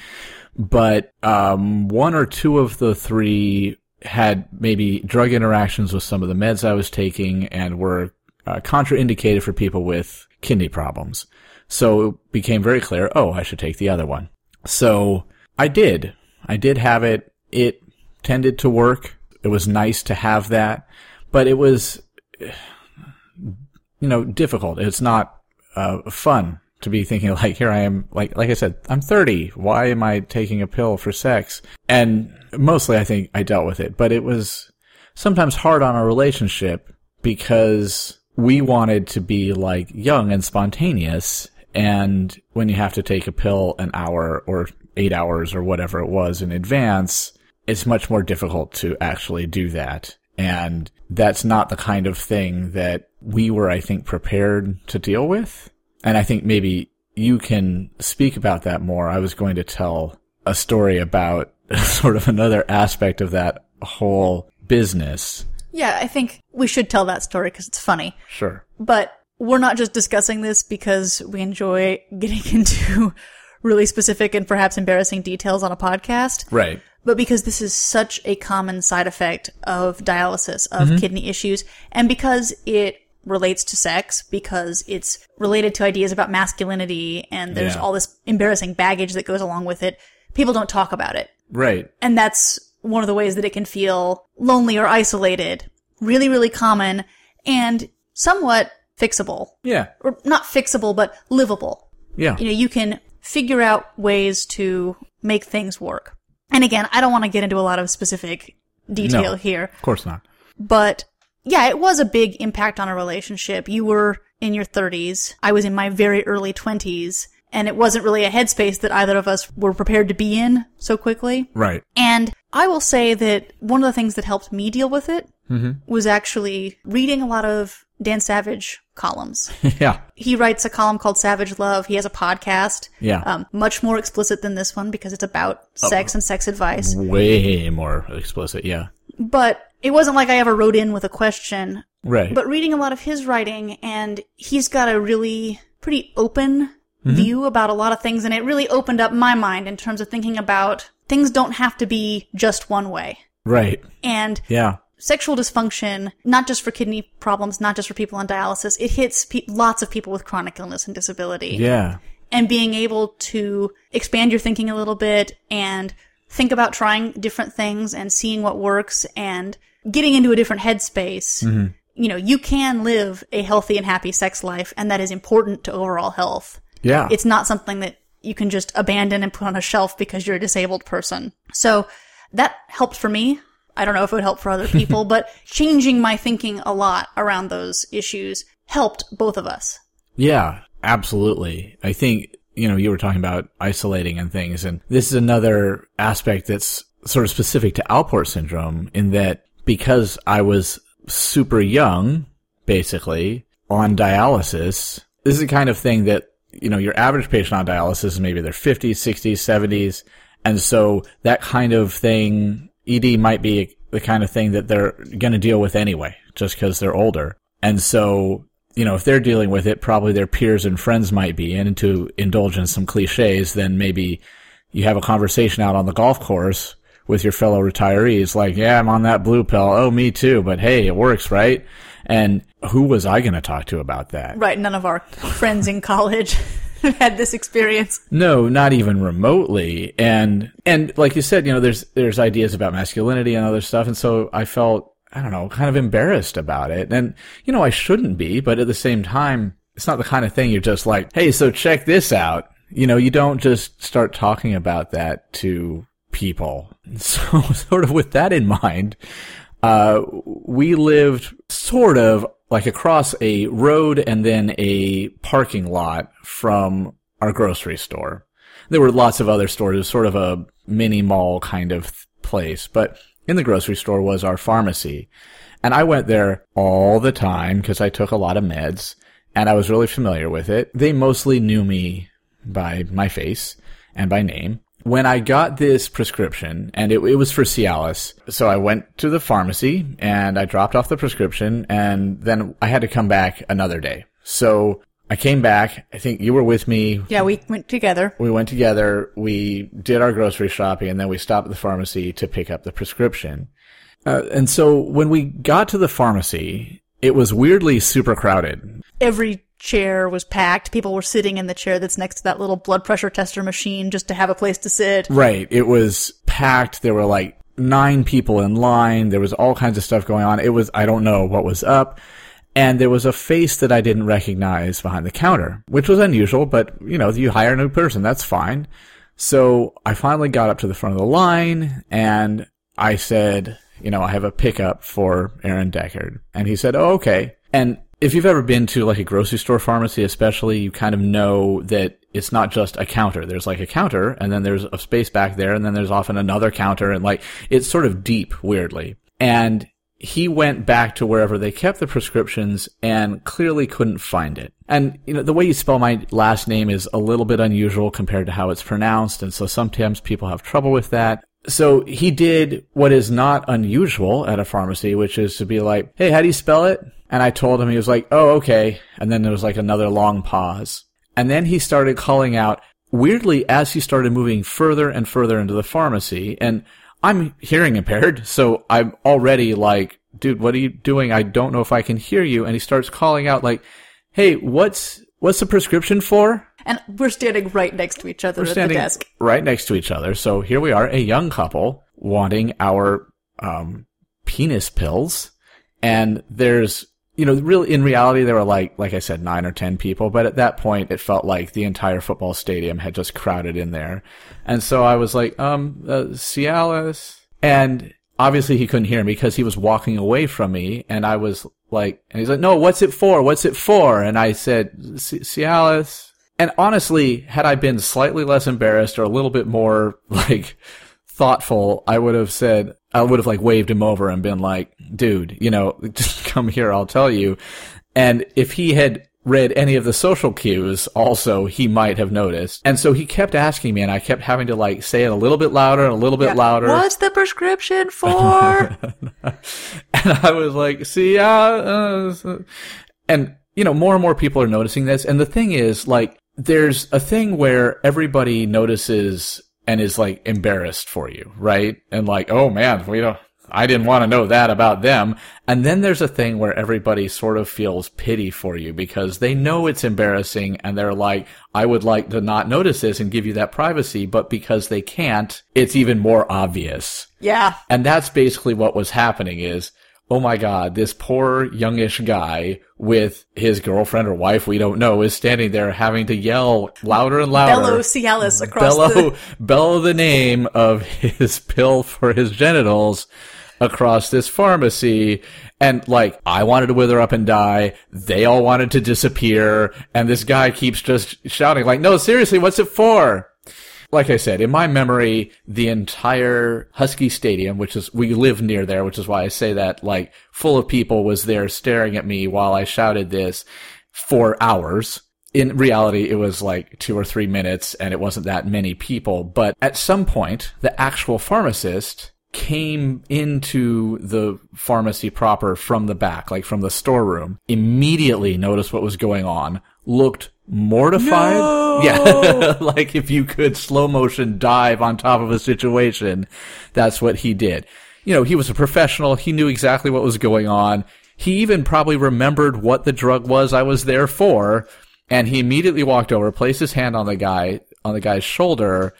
but um, one or two of the three had maybe drug interactions with some of the meds I was taking and were uh, contraindicated for people with kidney problems. So it became very clear, oh, I should take the other one. So I did. I did have it. It tended to work. It was nice to have that, but it was, (sighs) you know, difficult. It's not uh, fun to be thinking (laughs) like, here I am, like, like I said, I'm 30. Why am I taking a pill for sex? And mostly I think I dealt with it, but it was sometimes hard on a relationship because we wanted to be like young and spontaneous. And when you have to take a pill an hour or eight hours or whatever it was in advance, it's much more difficult to actually do that. And that's not the kind of thing that we were, I think, prepared to deal with. And I think maybe you can speak about that more. I was going to tell a story about (laughs) sort of another aspect of that whole business. Yeah, I think we should tell that story because it's funny. Sure. But we're not just discussing this because we enjoy (laughs) getting into really specific and perhaps embarrassing details on a podcast. Right. But because this is such a common side effect of dialysis, of mm-hmm. kidney issues, and because it relates to sex, because it's related to ideas about masculinity, and there's Yeah. all this embarrassing baggage that goes along with it, people don't talk about it. Right. And that's one of the ways that it can feel lonely or isolated. Really, really common and somewhat fixable. Yeah. Or not fixable, but livable. Yeah. You know, you can figure out ways to make things work. And again, I don't want to get into a lot of specific detail No. here, Of course not. but yeah, it was a big impact on a relationship. You were in your 30s. I was in my very early 20s. And it wasn't really a headspace that either of us were prepared to be in so quickly. Right. And I will say that one of the things that helped me deal with it was actually reading a lot of Dan Savage columns. (laughs) yeah. he writes a column called Savage Love. He has a podcast. Yeah. Um, much more explicit than this one because it's about sex and sex advice. Way more explicit. Yeah. But it wasn't like I ever wrote in with a question. Right. But reading a lot of his writing and he's got a really pretty open mm-hmm. view about a lot of things and it really opened up my mind in terms of thinking about things don't have to be just one way. right. And Yeah. sexual dysfunction, not just for kidney problems, not just for people on dialysis, it hits pe- lots of people with chronic illness and disability. Yeah. And being able to expand your thinking a little bit and think about trying different things and seeing what works and getting into a different headspace. Mm-hmm. You know, you can live a healthy and happy sex life, and that is important to overall health. Yeah. It's not something that you can just abandon and put on a shelf because you're a disabled person. So that helped for me. I don't know if it would help for other (laughs) people, but changing my thinking a lot around those issues helped both of us. Yeah, absolutely. I think, you know, you were talking about isolating and things, and this is another aspect that's sort of specific to Alport syndrome in that because I was super young, basically, on dialysis, this is the kind of thing that, you know, your average patient on dialysis is maybe their 50s, 60s, 70s. And so that kind of thing, ED might be the kind of thing that they're going to deal with anyway, just because they're older. And so, you know, if they're dealing with it, probably their peers and friends might be. And to indulge in some cliches, then maybe you have a conversation out on the golf course with your fellow retirees, like, yeah, I'm on that blue pill. Oh, me too. But hey, it works, right? And who was I going to talk to about that? Right. None of our friends in college (laughs) had this experience. No, not even remotely. And and like you said, you know, there's there's ideas about masculinity and other stuff, and so I felt I don't know, kind of embarrassed about it. And you know, I shouldn't be, but at the same time, it's not the kind of thing you're just like, "Hey, so check this out." You know, you don't just start talking about that to people. (laughs) So sort of with that in mind, uh, we lived sort of like across a road and then a parking lot from our grocery store. There were lots of other stores. It was sort of a mini mall kind of place, but in the grocery store was our pharmacy. And I went there all the time because I took a lot of meds and I was really familiar with it. They mostly knew me by my face and by name when I got this prescription, and it, it was for Cialis, so I went to the pharmacy and I dropped off the prescription, and then I had to come back another day. So I came back. I think you were with me. Yeah, we went together. We went together. We did our grocery shopping, and then we stopped at the pharmacy to pick up the prescription. Uh, and so when we got to the pharmacy, it was weirdly super crowded. Every chair was packed. People were sitting in the chair that's next to that little blood pressure tester machine just to have a place to sit. Right. It was packed. There were like nine people in line. There was all kinds of stuff going on. It was, I don't know what was up. And there was a face that I didn't recognize behind the counter, which was unusual, but you know, you hire a new person, that's fine. So I finally got up to the front of the line and I said, you know, I have a pickup for Aaron Deckard. And he said, oh, okay. And if you've ever been to like a grocery store pharmacy, especially, you kind of know that it's not just a counter. There's like a counter and then there's a space back there and then there's often another counter and like it's sort of deep weirdly. And he went back to wherever they kept the prescriptions and clearly couldn't find it. And, you know, the way you spell my last name is a little bit unusual compared to how it's pronounced. And so sometimes people have trouble with that. So he did what is not unusual at a pharmacy, which is to be like, Hey, how do you spell it? And I told him, he was like, Oh, okay. And then there was like another long pause. And then he started calling out weirdly as he started moving further and further into the pharmacy. And I'm hearing impaired, (laughs) so I'm already like, dude, what are you doing? I don't know if I can hear you. And he starts calling out like, hey, what's, what's the prescription for? And we're standing right next to each other We're at standing the desk. right next to each other. So here we are, a young couple wanting our, um, penis pills. And there's, you know, really in reality, there were like, like I said, nine or 10 people, but at that point, it felt like the entire football stadium had just crowded in there. And so I was like, um, uh, Cialis. And obviously he couldn't hear me because he was walking away from me. And I was like, and he's like, no, what's it for? What's it for? And I said, "C- Cialis. And honestly, had I been slightly less embarrassed or a little bit more (laughs) like thoughtful, I would have said, I would have like waved him over and been like, dude, you know, (laughs) just come here, I'll tell you. And if he had read any of the social cues also, he might have noticed. And so he kept asking me and I kept having to like say it a little bit louder and a little bit Yeah. louder. What's the prescription (laughs) for? and I was like, see, uh, uh, and you know, more and more people are noticing this. And the thing is, like, there's a thing where everybody notices and is like embarrassed for you, right? And like, oh man, we don't, I didn't want to know that about them. And then there's a thing where everybody sort of feels pity for you because they know it's embarrassing and they're like, I would like to not notice this and give you that privacy, but because they can't, it's even more obvious. yeah. And that's basically what was happening is, oh my god, this poor youngish guy with his girlfriend or wife, we don't know, is standing there having to yell louder and louder. Bellow Cialis across bellow, the. (laughs) bellow the name of his (laughs) pill for his genitals across this pharmacy. And like, I wanted to wither up and die. They all wanted to disappear. And this guy keeps just shouting like, no, seriously, what's it for? Like I said, in my memory, the entire Husky Stadium, which is, we live near there, which is why I say that, like, full of people was there staring at me while I shouted this for hours. In reality, it was like two or three minutes and it wasn't that many people. But at some point, the actual pharmacist came into the pharmacy proper from the back, like from the storeroom, immediately noticed what was going on, looked mortified. Yeah. (laughs) like if you could slow motion dive on top of a situation, that's what he did. You know, he was a professional. He knew exactly what was going on. He even probably remembered what the drug was I was there for. And he immediately walked over, placed his hand on the guy, on the guy's shoulder,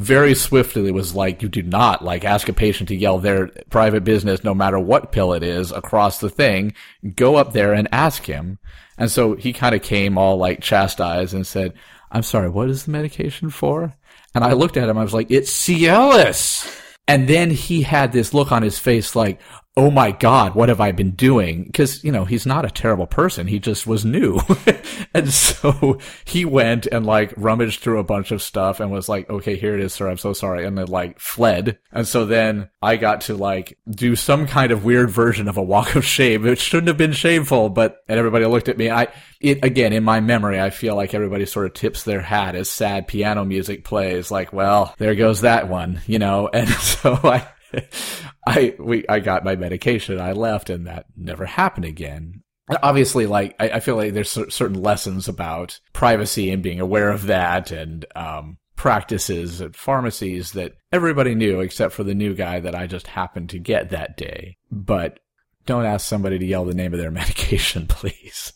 very swiftly it was like, you do not like ask a patient to yell their private business no matter what pill it is across the thing. Go up there and ask him. And so he kind of came all like chastised and said, I'm sorry, what is the medication for? And I looked at him, I was like, it's Cialis. And then he had this look on his face like, oh my God, what have I been doing? Because, you know, he's not a terrible person. He just was new. (laughs) and so he went and like rummaged through a bunch of stuff and was like, okay, here it is, sir. I'm so sorry. And then like fled. And so then I got to like do some kind of weird version of a walk of shame. It shouldn't have been shameful, but, and everybody looked at me. I, it, again, in my memory, I feel like everybody sort of tips their hat as sad piano music plays. Like, well, there goes that one, you know? (laughs) And so I, (laughs) I we I got my medication. I left, and that never happened again. Obviously, like I, I feel like there's certain lessons about privacy and being aware of that, and um, practices at pharmacies that everybody knew except for the new guy that I just happened to get that day. But don't ask somebody to yell the name of their (laughs) medication, please.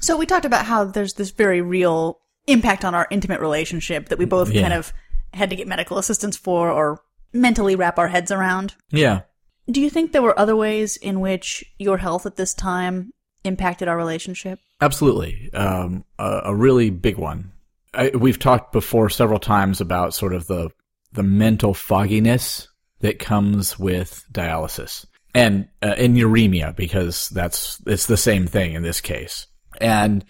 So we talked about how there's this very real impact on our intimate relationship that we both Yeah. kind of had to get medical assistance for or mentally wrap our heads around. Yeah. Do you think there were other ways in which your health at this time impacted our relationship? Absolutely. Um, a, a really big one. I, we've talked before several times about sort of the, the mental fogginess that comes with dialysis. and uh, in uremia because that's it's the same thing in this case. And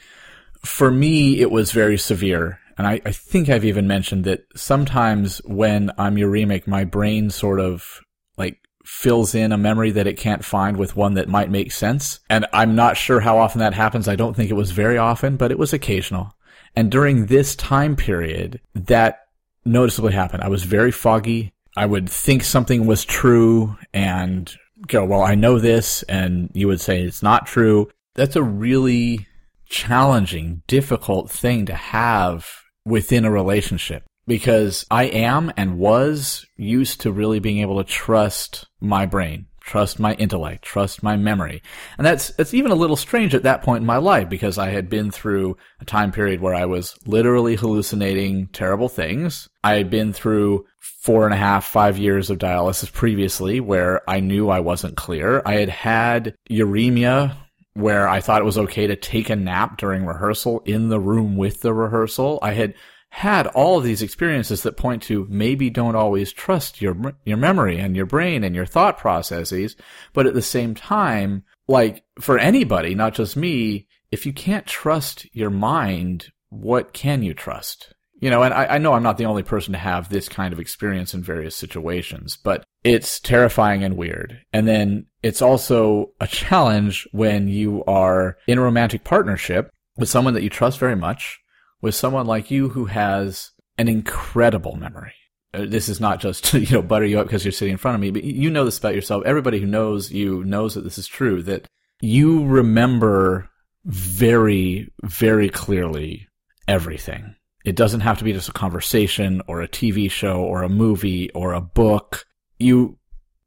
for me, it was very severe. And I, I think I've even mentioned that sometimes when I'm uremic, my brain sort of like fills in a memory that it can't find with one that might make sense. And I'm not sure how often that happens. I don't think it was very often, but it was occasional. And during this time period, that noticeably happened. I was very foggy. I would think something was true and go, well, I know this. And you would say it's not true. That's a really challenging, difficult thing to have within a relationship because I am and was used to really being able to trust my brain, trust my intellect, trust my memory. And that's, it's even a little strange at that point in my life because I had been through a time period where I was literally hallucinating terrible things. I had been through four and a half, five years of dialysis previously where I knew I wasn't clear. I had had uremia where I thought it was okay to take a nap during rehearsal in the room with the rehearsal. I had had all of these experiences that point to maybe don't always trust your your memory and your brain and your thought processes, but at the same time, like for anybody, not just me, if you can't trust your mind, what can you trust? You know, and I, I, know I'm not the only person to have this kind of experience in various situations, but it's terrifying and weird. And then it's also a challenge when you are in a romantic partnership with someone that you trust very much, with someone like you who has an incredible memory. Uh, this is not just to, (laughs) you know, butter you up because you're sitting in front of me, but you know this about yourself. Everybody who knows you knows that this is true, that you remember very, very clearly everything it doesn't have to be just a conversation or a TV show or a movie or a book. You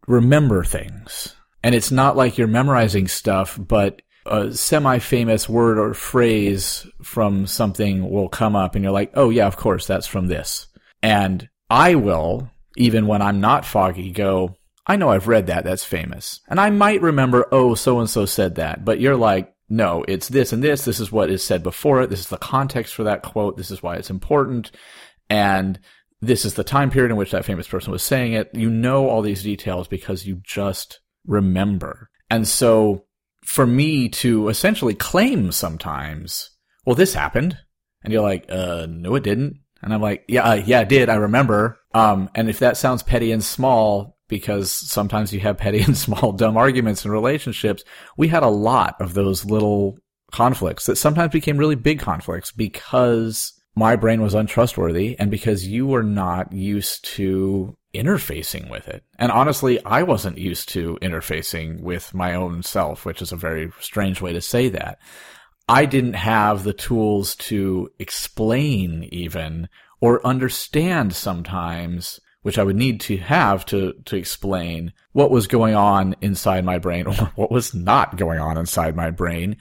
remember things. And it's not like you're memorizing stuff, but a semi-famous word or phrase from something will come up and you're like, oh yeah, of course, that's from this. And I will, even when I'm not foggy, go, I know I've read that, that's famous. And I might remember, oh, so and so said that, but you're like, no, it's this and this. This is what is said before it. This is the context for that quote. This is why it's important. And this is the time period in which that famous person was saying it. You know all these details because you just remember. And so for me to essentially claim sometimes, well, this happened. And you're like, uh, no, it didn't. And I'm like, yeah, uh, yeah, it did. I remember. Um, and if that sounds petty and small, because sometimes you have petty (laughs) and small dumb arguments in relationships. We had a lot of those little conflicts that sometimes became really big conflicts because my brain was untrustworthy and because you were not used to interfacing with it. And honestly, I wasn't used to interfacing with my own self, which is a very strange way to say that. I didn't have the tools to explain even or understand sometimes which I would need to have to, to explain what was going on inside my brain or (laughs) what was not going on inside my brain.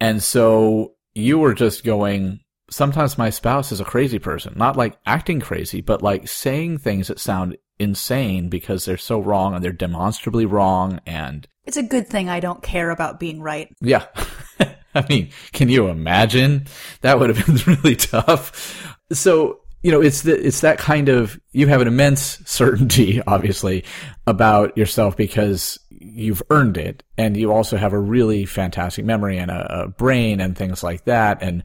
And so you were just going, sometimes my spouse is a crazy person, not like acting crazy, but like saying things that sound insane because they're so wrong and they're demonstrably wrong. And it's a good thing I don't care about being right. Yeah. (laughs) I mean, can you imagine? That would have been (laughs) really tough. So you know, it's the, it's that kind of, you have an immense (laughs) certainty, obviously, about yourself because you've earned it. And you also have a really fantastic memory and a, a brain and things like that. And,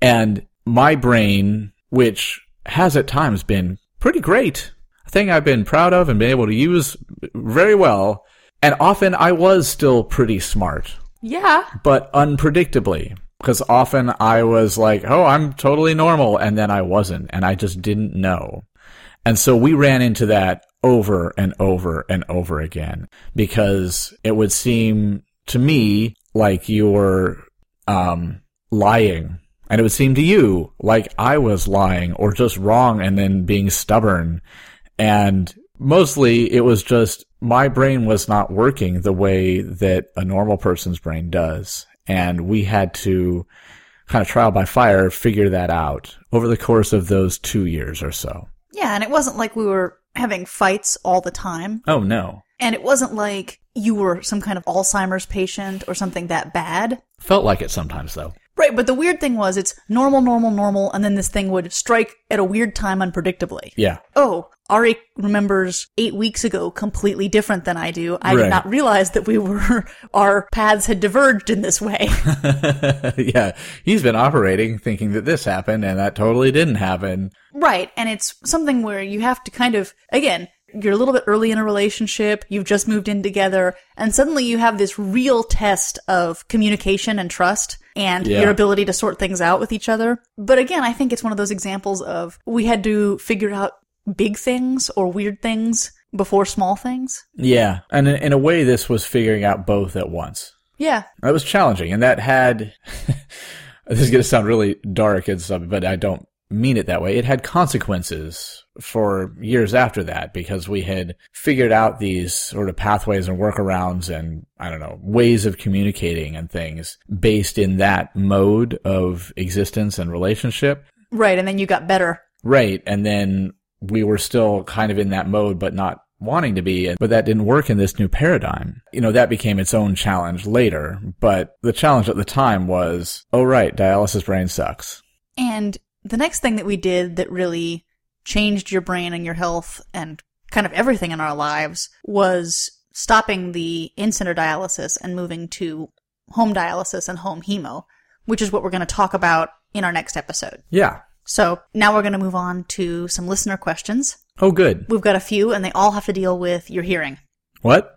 and my brain, which has at times been pretty great, a thing I've been proud of and been able to use very well. And often I was still pretty smart. Yeah. But unpredictably because often I was like, oh, I'm totally normal. And then I wasn't. And I just didn't know. And so we ran into that over and over and over again because it would seem to me like you were um, lying. And it would seem to you like I was lying or just wrong and then being stubborn. And mostly it was just my brain was not working the way that a normal person's brain does and we had to kind of trial by fire figure that out over the course of those two years or so. Yeah, and it wasn't like we were having fights all the time. Oh, no. And it wasn't like you were some kind of Alzheimer's patient or something that bad. Felt like it sometimes, though. Right, but the weird thing was it's normal, normal, normal, and then this thing would strike at a weird time unpredictably. Yeah. Oh, Ari remembers eight weeks ago completely different than I do. I Right. did not realize that we were, our paths had diverged in this way. (laughs) yeah, he's been operating thinking that this happened and that totally didn't happen. right. And it's something where you have to kind of, again, you're a little bit early in a relationship, you've just moved in together, and suddenly you have this real test of communication and trust and Yeah. your ability to sort things out with each other. But again, I think it's one of those examples of we had to figure out big things or weird things before small things. Yeah, and in, in a way, this was figuring out both at once. Yeah. That was challenging, and that had. (laughs) this is going to sound really dark and stuff, but I don't mean it that way. It had consequences for years after that because we had figured out these sort of pathways and workarounds and I don't know ways of communicating and things based in that mode of existence and relationship. Right. And then you got better. Right, and then we were still kind of in that mode, but not wanting to be. But that didn't work in this new paradigm. You know, that became its own challenge later. But the challenge at the time was, oh right, dialysis brain sucks. And the next thing that we did that really changed your brain and your health and kind of everything in our lives was stopping the in-center dialysis and moving to home dialysis and home hemo, which is what we're going to talk about in our next episode. Yeah. So now we're going to move on to some listener questions. Oh, good. We've got a few and they all have to deal with your hearing. What?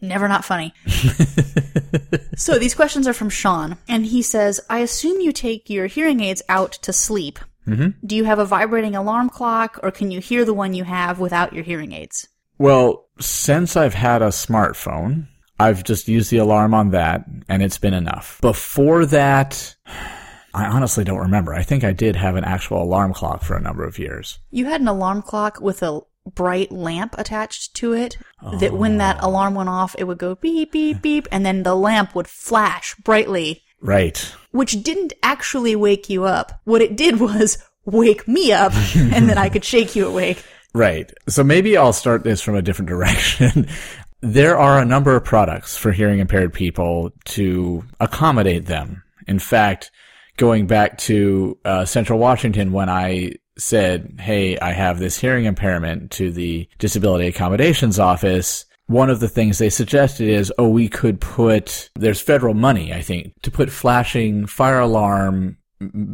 Never not funny. (laughs) so these questions are from Sean, and he says, I assume you take your hearing aids out to sleep. Mm-hmm. Do you have a vibrating alarm clock, or can you hear the one you have without your hearing aids? Well, since I've had a smartphone, I've just used the alarm on that, and it's been enough. Before that, (sighs) I honestly don't remember. I think I did have an actual alarm clock for a number of years. You had an alarm clock with a bright lamp attached to it that when that alarm went off, it would go beep, beep, beep, and then the lamp would flash brightly, Right. Which didn't actually wake you up. What it did was (laughs) wake me up, and then I could shake you awake. Right. So maybe I'll start this from a different (laughs) direction. there are a number of products for hearing impaired people to accommodate them. In fact, going back to uh, Central Washington when I said, Hey, I have this hearing impairment to the disability accommodations office. One of the things they suggested is, oh, we could put, there's federal money, I think, to put flashing fire alarm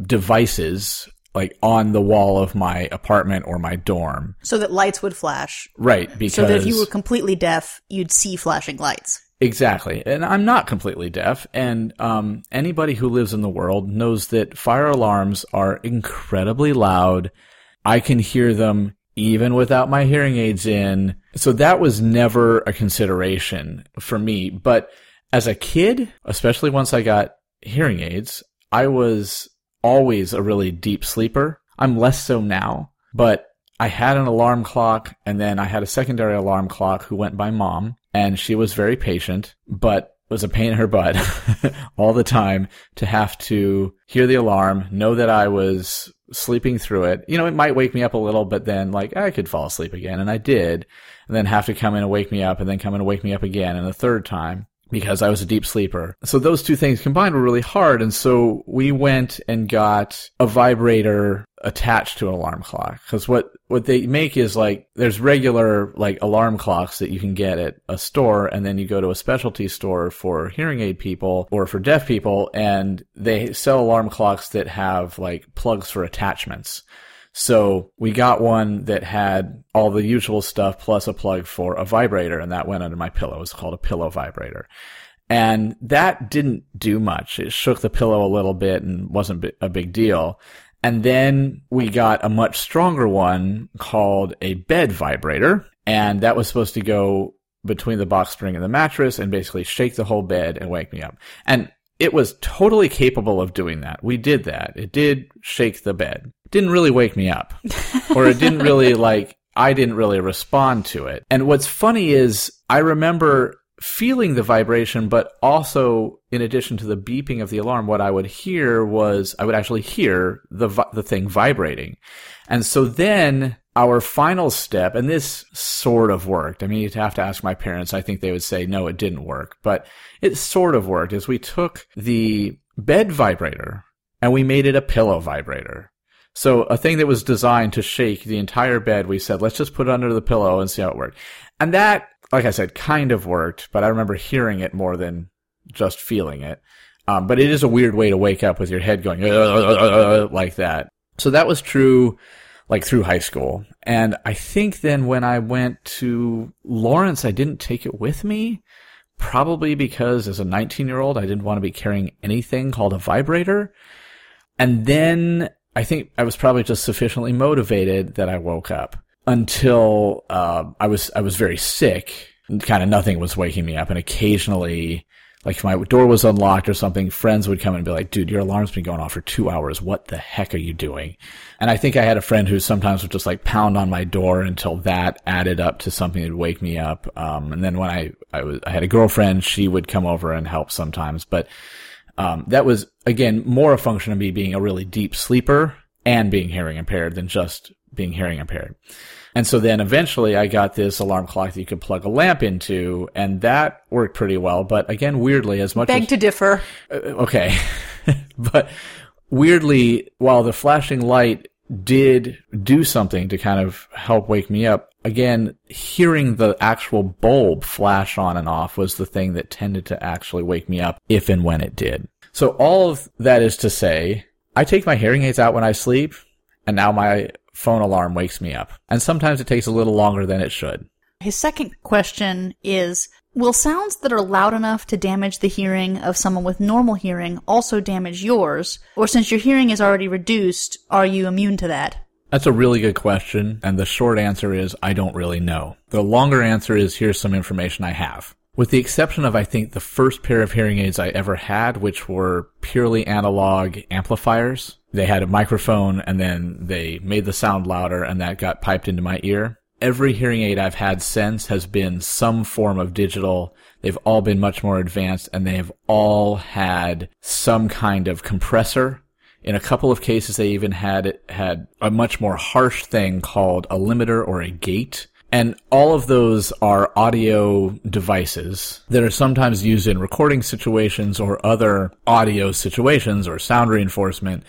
devices like on the wall of my apartment or my dorm. So that lights would flash. Right, because So that if you were completely deaf, you'd see flashing lights. Exactly. And I'm not completely deaf. And um, anybody who lives in the world knows that fire alarms are incredibly loud. I can hear them even without my hearing aids in. So that was never a consideration for me. But as a kid, especially once I got hearing aids, I was always a really deep sleeper. I'm less so now, but I had an alarm clock and then I had a secondary alarm clock who went by mom and she was very patient, but was a pain in her butt (laughs) all the time to have to hear the alarm, know that I was sleeping through it. You know, it might wake me up a little, but then like I could fall asleep again and I did and then have to come in and wake me up and then come in and wake me up again and a third time because I was a deep sleeper. So those two things combined were really hard. And so we went and got a vibrator attached to an alarm clock. Cause what, what they make is like, there's regular like alarm clocks that you can get at a store and then you go to a specialty store for hearing aid people or for deaf people and they sell alarm clocks that have like plugs for attachments. So we got one that had all the usual stuff plus a plug for a vibrator and that went under my pillow. It was called a pillow vibrator. And that didn't do much. It shook the pillow a little bit and wasn't a big deal. And then we got a much stronger one called a bed vibrator. And that was supposed to go between the box spring and the mattress and basically shake the whole bed and wake me up. And it was totally capable of doing that. We did that. It did shake the bed. Didn't really wake me up. (laughs) or it didn't really like, I didn't really respond to it. And what's funny is I remember feeling the vibration, but also in addition to the beeping of the alarm, what I would hear was I would actually hear the the thing vibrating. And so then our final step, and this sort of worked. I mean, you'd have to ask my parents. I think they would say, no, it didn't work, but it sort of worked is we took the bed vibrator and we made it a pillow vibrator. So a thing that was designed to shake the entire bed, we said, let's just put it under the pillow and see how it worked. And that, like I said, kind of worked, but I remember hearing it more than just feeling it. Um, but it is a weird way to wake up with your head going (laughs) like that. So that was true like through high school. And I think then when I went to Lawrence, I didn't take it with me. Probably because as a 19 year old, I didn't want to be carrying anything called a vibrator. And then I think I was probably just sufficiently motivated that I woke up until uh, I was I was very sick. Kind of nothing was waking me up, and occasionally like if my door was unlocked or something, friends would come and be like, dude, your alarm's been going off for two hours. What the heck are you doing? And I think I had a friend who sometimes would just like pound on my door until that added up to something that would wake me up. Um, and then when I, I was, I had a girlfriend, she would come over and help sometimes, but, um, that was again more a function of me being a really deep sleeper and being hearing impaired than just being hearing impaired. And so then eventually I got this alarm clock that you could plug a lamp into, and that worked pretty well. But again, weirdly, as much Beg as, to differ. Uh, okay. (laughs) but weirdly, while the flashing light did do something to kind of help wake me up, again, hearing the actual bulb flash on and off was the thing that tended to actually wake me up if and when it did. So all of that is to say, I take my hearing aids out when I sleep, and now my phone alarm wakes me up. And sometimes it takes a little longer than it should. His second question is Will sounds that are loud enough to damage the hearing of someone with normal hearing also damage yours? Or since your hearing is already reduced, are you immune to that? That's a really good question. And the short answer is I don't really know. The longer answer is here's some information I have. With the exception of, I think, the first pair of hearing aids I ever had, which were purely analog amplifiers. They had a microphone and then they made the sound louder and that got piped into my ear. Every hearing aid I've had since has been some form of digital. They've all been much more advanced and they have all had some kind of compressor. In a couple of cases, they even had, had a much more harsh thing called a limiter or a gate and all of those are audio devices that are sometimes used in recording situations or other audio situations or sound reinforcement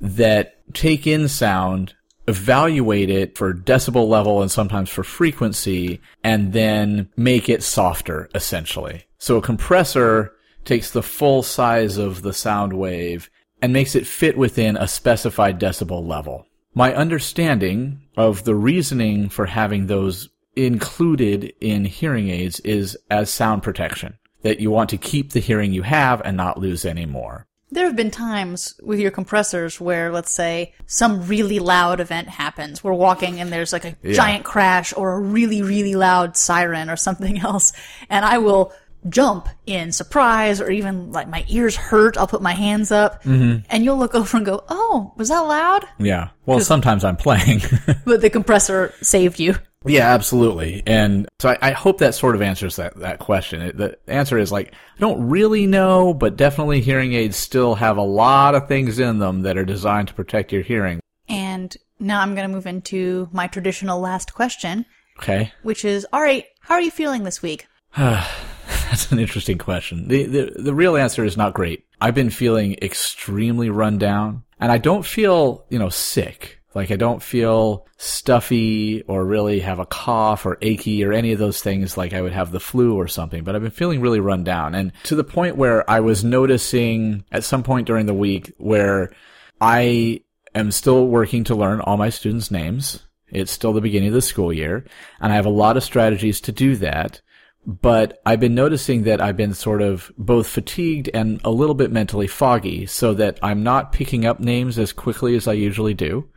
that take in sound, evaluate it for decibel level and sometimes for frequency, and then make it softer, essentially. So a compressor takes the full size of the sound wave and makes it fit within a specified decibel level. My understanding of the reasoning for having those included in hearing aids is as sound protection. That you want to keep the hearing you have and not lose any more. There have been times with your compressors where, let's say, some really loud event happens. We're walking and there's like a yeah. giant crash or a really, really loud siren or something (laughs) else. And I will jump in surprise or even like my ears hurt. I'll put my hands up mm-hmm. and you'll look (laughs) over and go, Oh, was that loud? Yeah. Well, sometimes I'm playing. (laughs) but the compressor saved you. Yeah, absolutely. And so I, I, hope that sort of answers that, that question. It, the answer is like, I don't really know, but definitely hearing aids still have a lot of things in them that are designed to protect your hearing. And now I'm going to move into my traditional last question. Okay. Which is, all right, how are you feeling this week? (sighs) (sighs) (sighs) That's an interesting question. The, the, the real answer is not great. I've been feeling extremely run down and I don't feel, you know, sick. Like I don't feel stuffy or really have a cough or achy or any of those things like I would have the flu or something, but I've been feeling really run down and to the point where I was noticing at some point during the week where I am still working to learn all my students' names. It's still the beginning of the school year and I have a lot of strategies to do that. But I've been noticing that I've been sort of both fatigued and a little bit mentally foggy so that I'm not picking up names as quickly as I usually do.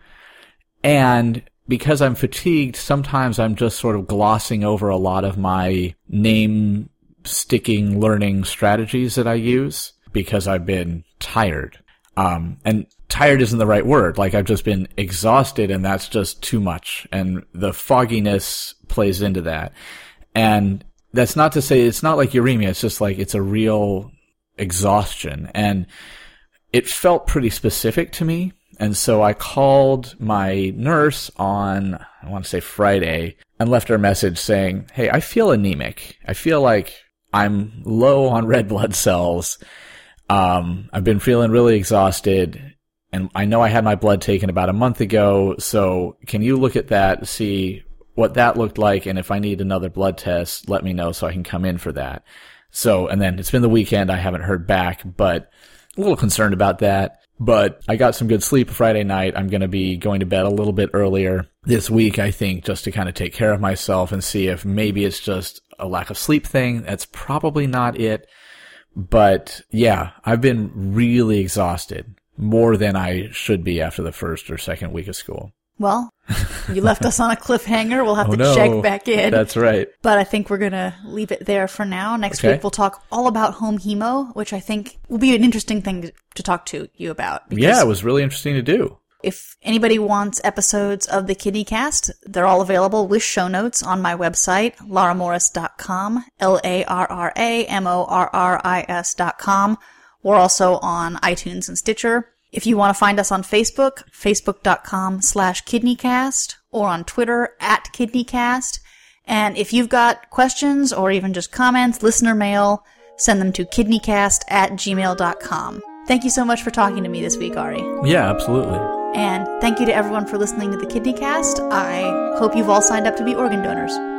And because I'm fatigued, sometimes I'm just sort of glossing over a lot of my name sticking learning strategies that I use because I've been tired. Um, and tired isn't the right word. Like I've just been exhausted and that's just too much. And the fogginess plays into that. And that's not to say it's not like uremia. It's just like it's a real exhaustion. And it felt pretty specific to me and so I called my nurse on, I want to say Friday, and left her a message saying, Hey, I feel anemic. I feel like I'm low on (laughs) red blood cells. Um, I've been feeling really exhausted and I know I had my blood taken about a month ago. So can you look at that, see what that looked like, and if I need another blood test, let me know so I can come in for that. So, and then it's been the weekend. I haven't heard back, but a little concerned about that. But I got some good sleep Friday night. I'm going to be going to bed a little bit earlier this week, I think, just to kind of take care of myself and see if maybe it's just a lack of sleep thing. That's probably not it. But yeah, I've been really exhausted more than I should be after the first or second week of school. Well, you left us on a cliffhanger. We'll have Oh, to no. check back in. That's right. But I think we're going to leave it there for now. Next Okay. week, we'll talk all about home hemo, which I think will be an interesting thing to talk to you about. Yeah, it was really interesting to do. If anybody wants episodes of the Kidneycast, they're all available with show notes on my website, larramorris.com, L-A-R-R-A-M-O-R-R-I-S dot com. We're also on iTunes and Stitcher. If you want to find us on Facebook, facebook.com slash kidneycast, or on Twitter at kidneycast. And if you've got questions or even just comments, listener mail, send them to kidneycast at gmail.com. Thank you so much for talking to me this week, Ari. Yeah, absolutely. And thank you to everyone for listening to the Kidneycast. I hope you've all signed up to be organ donors.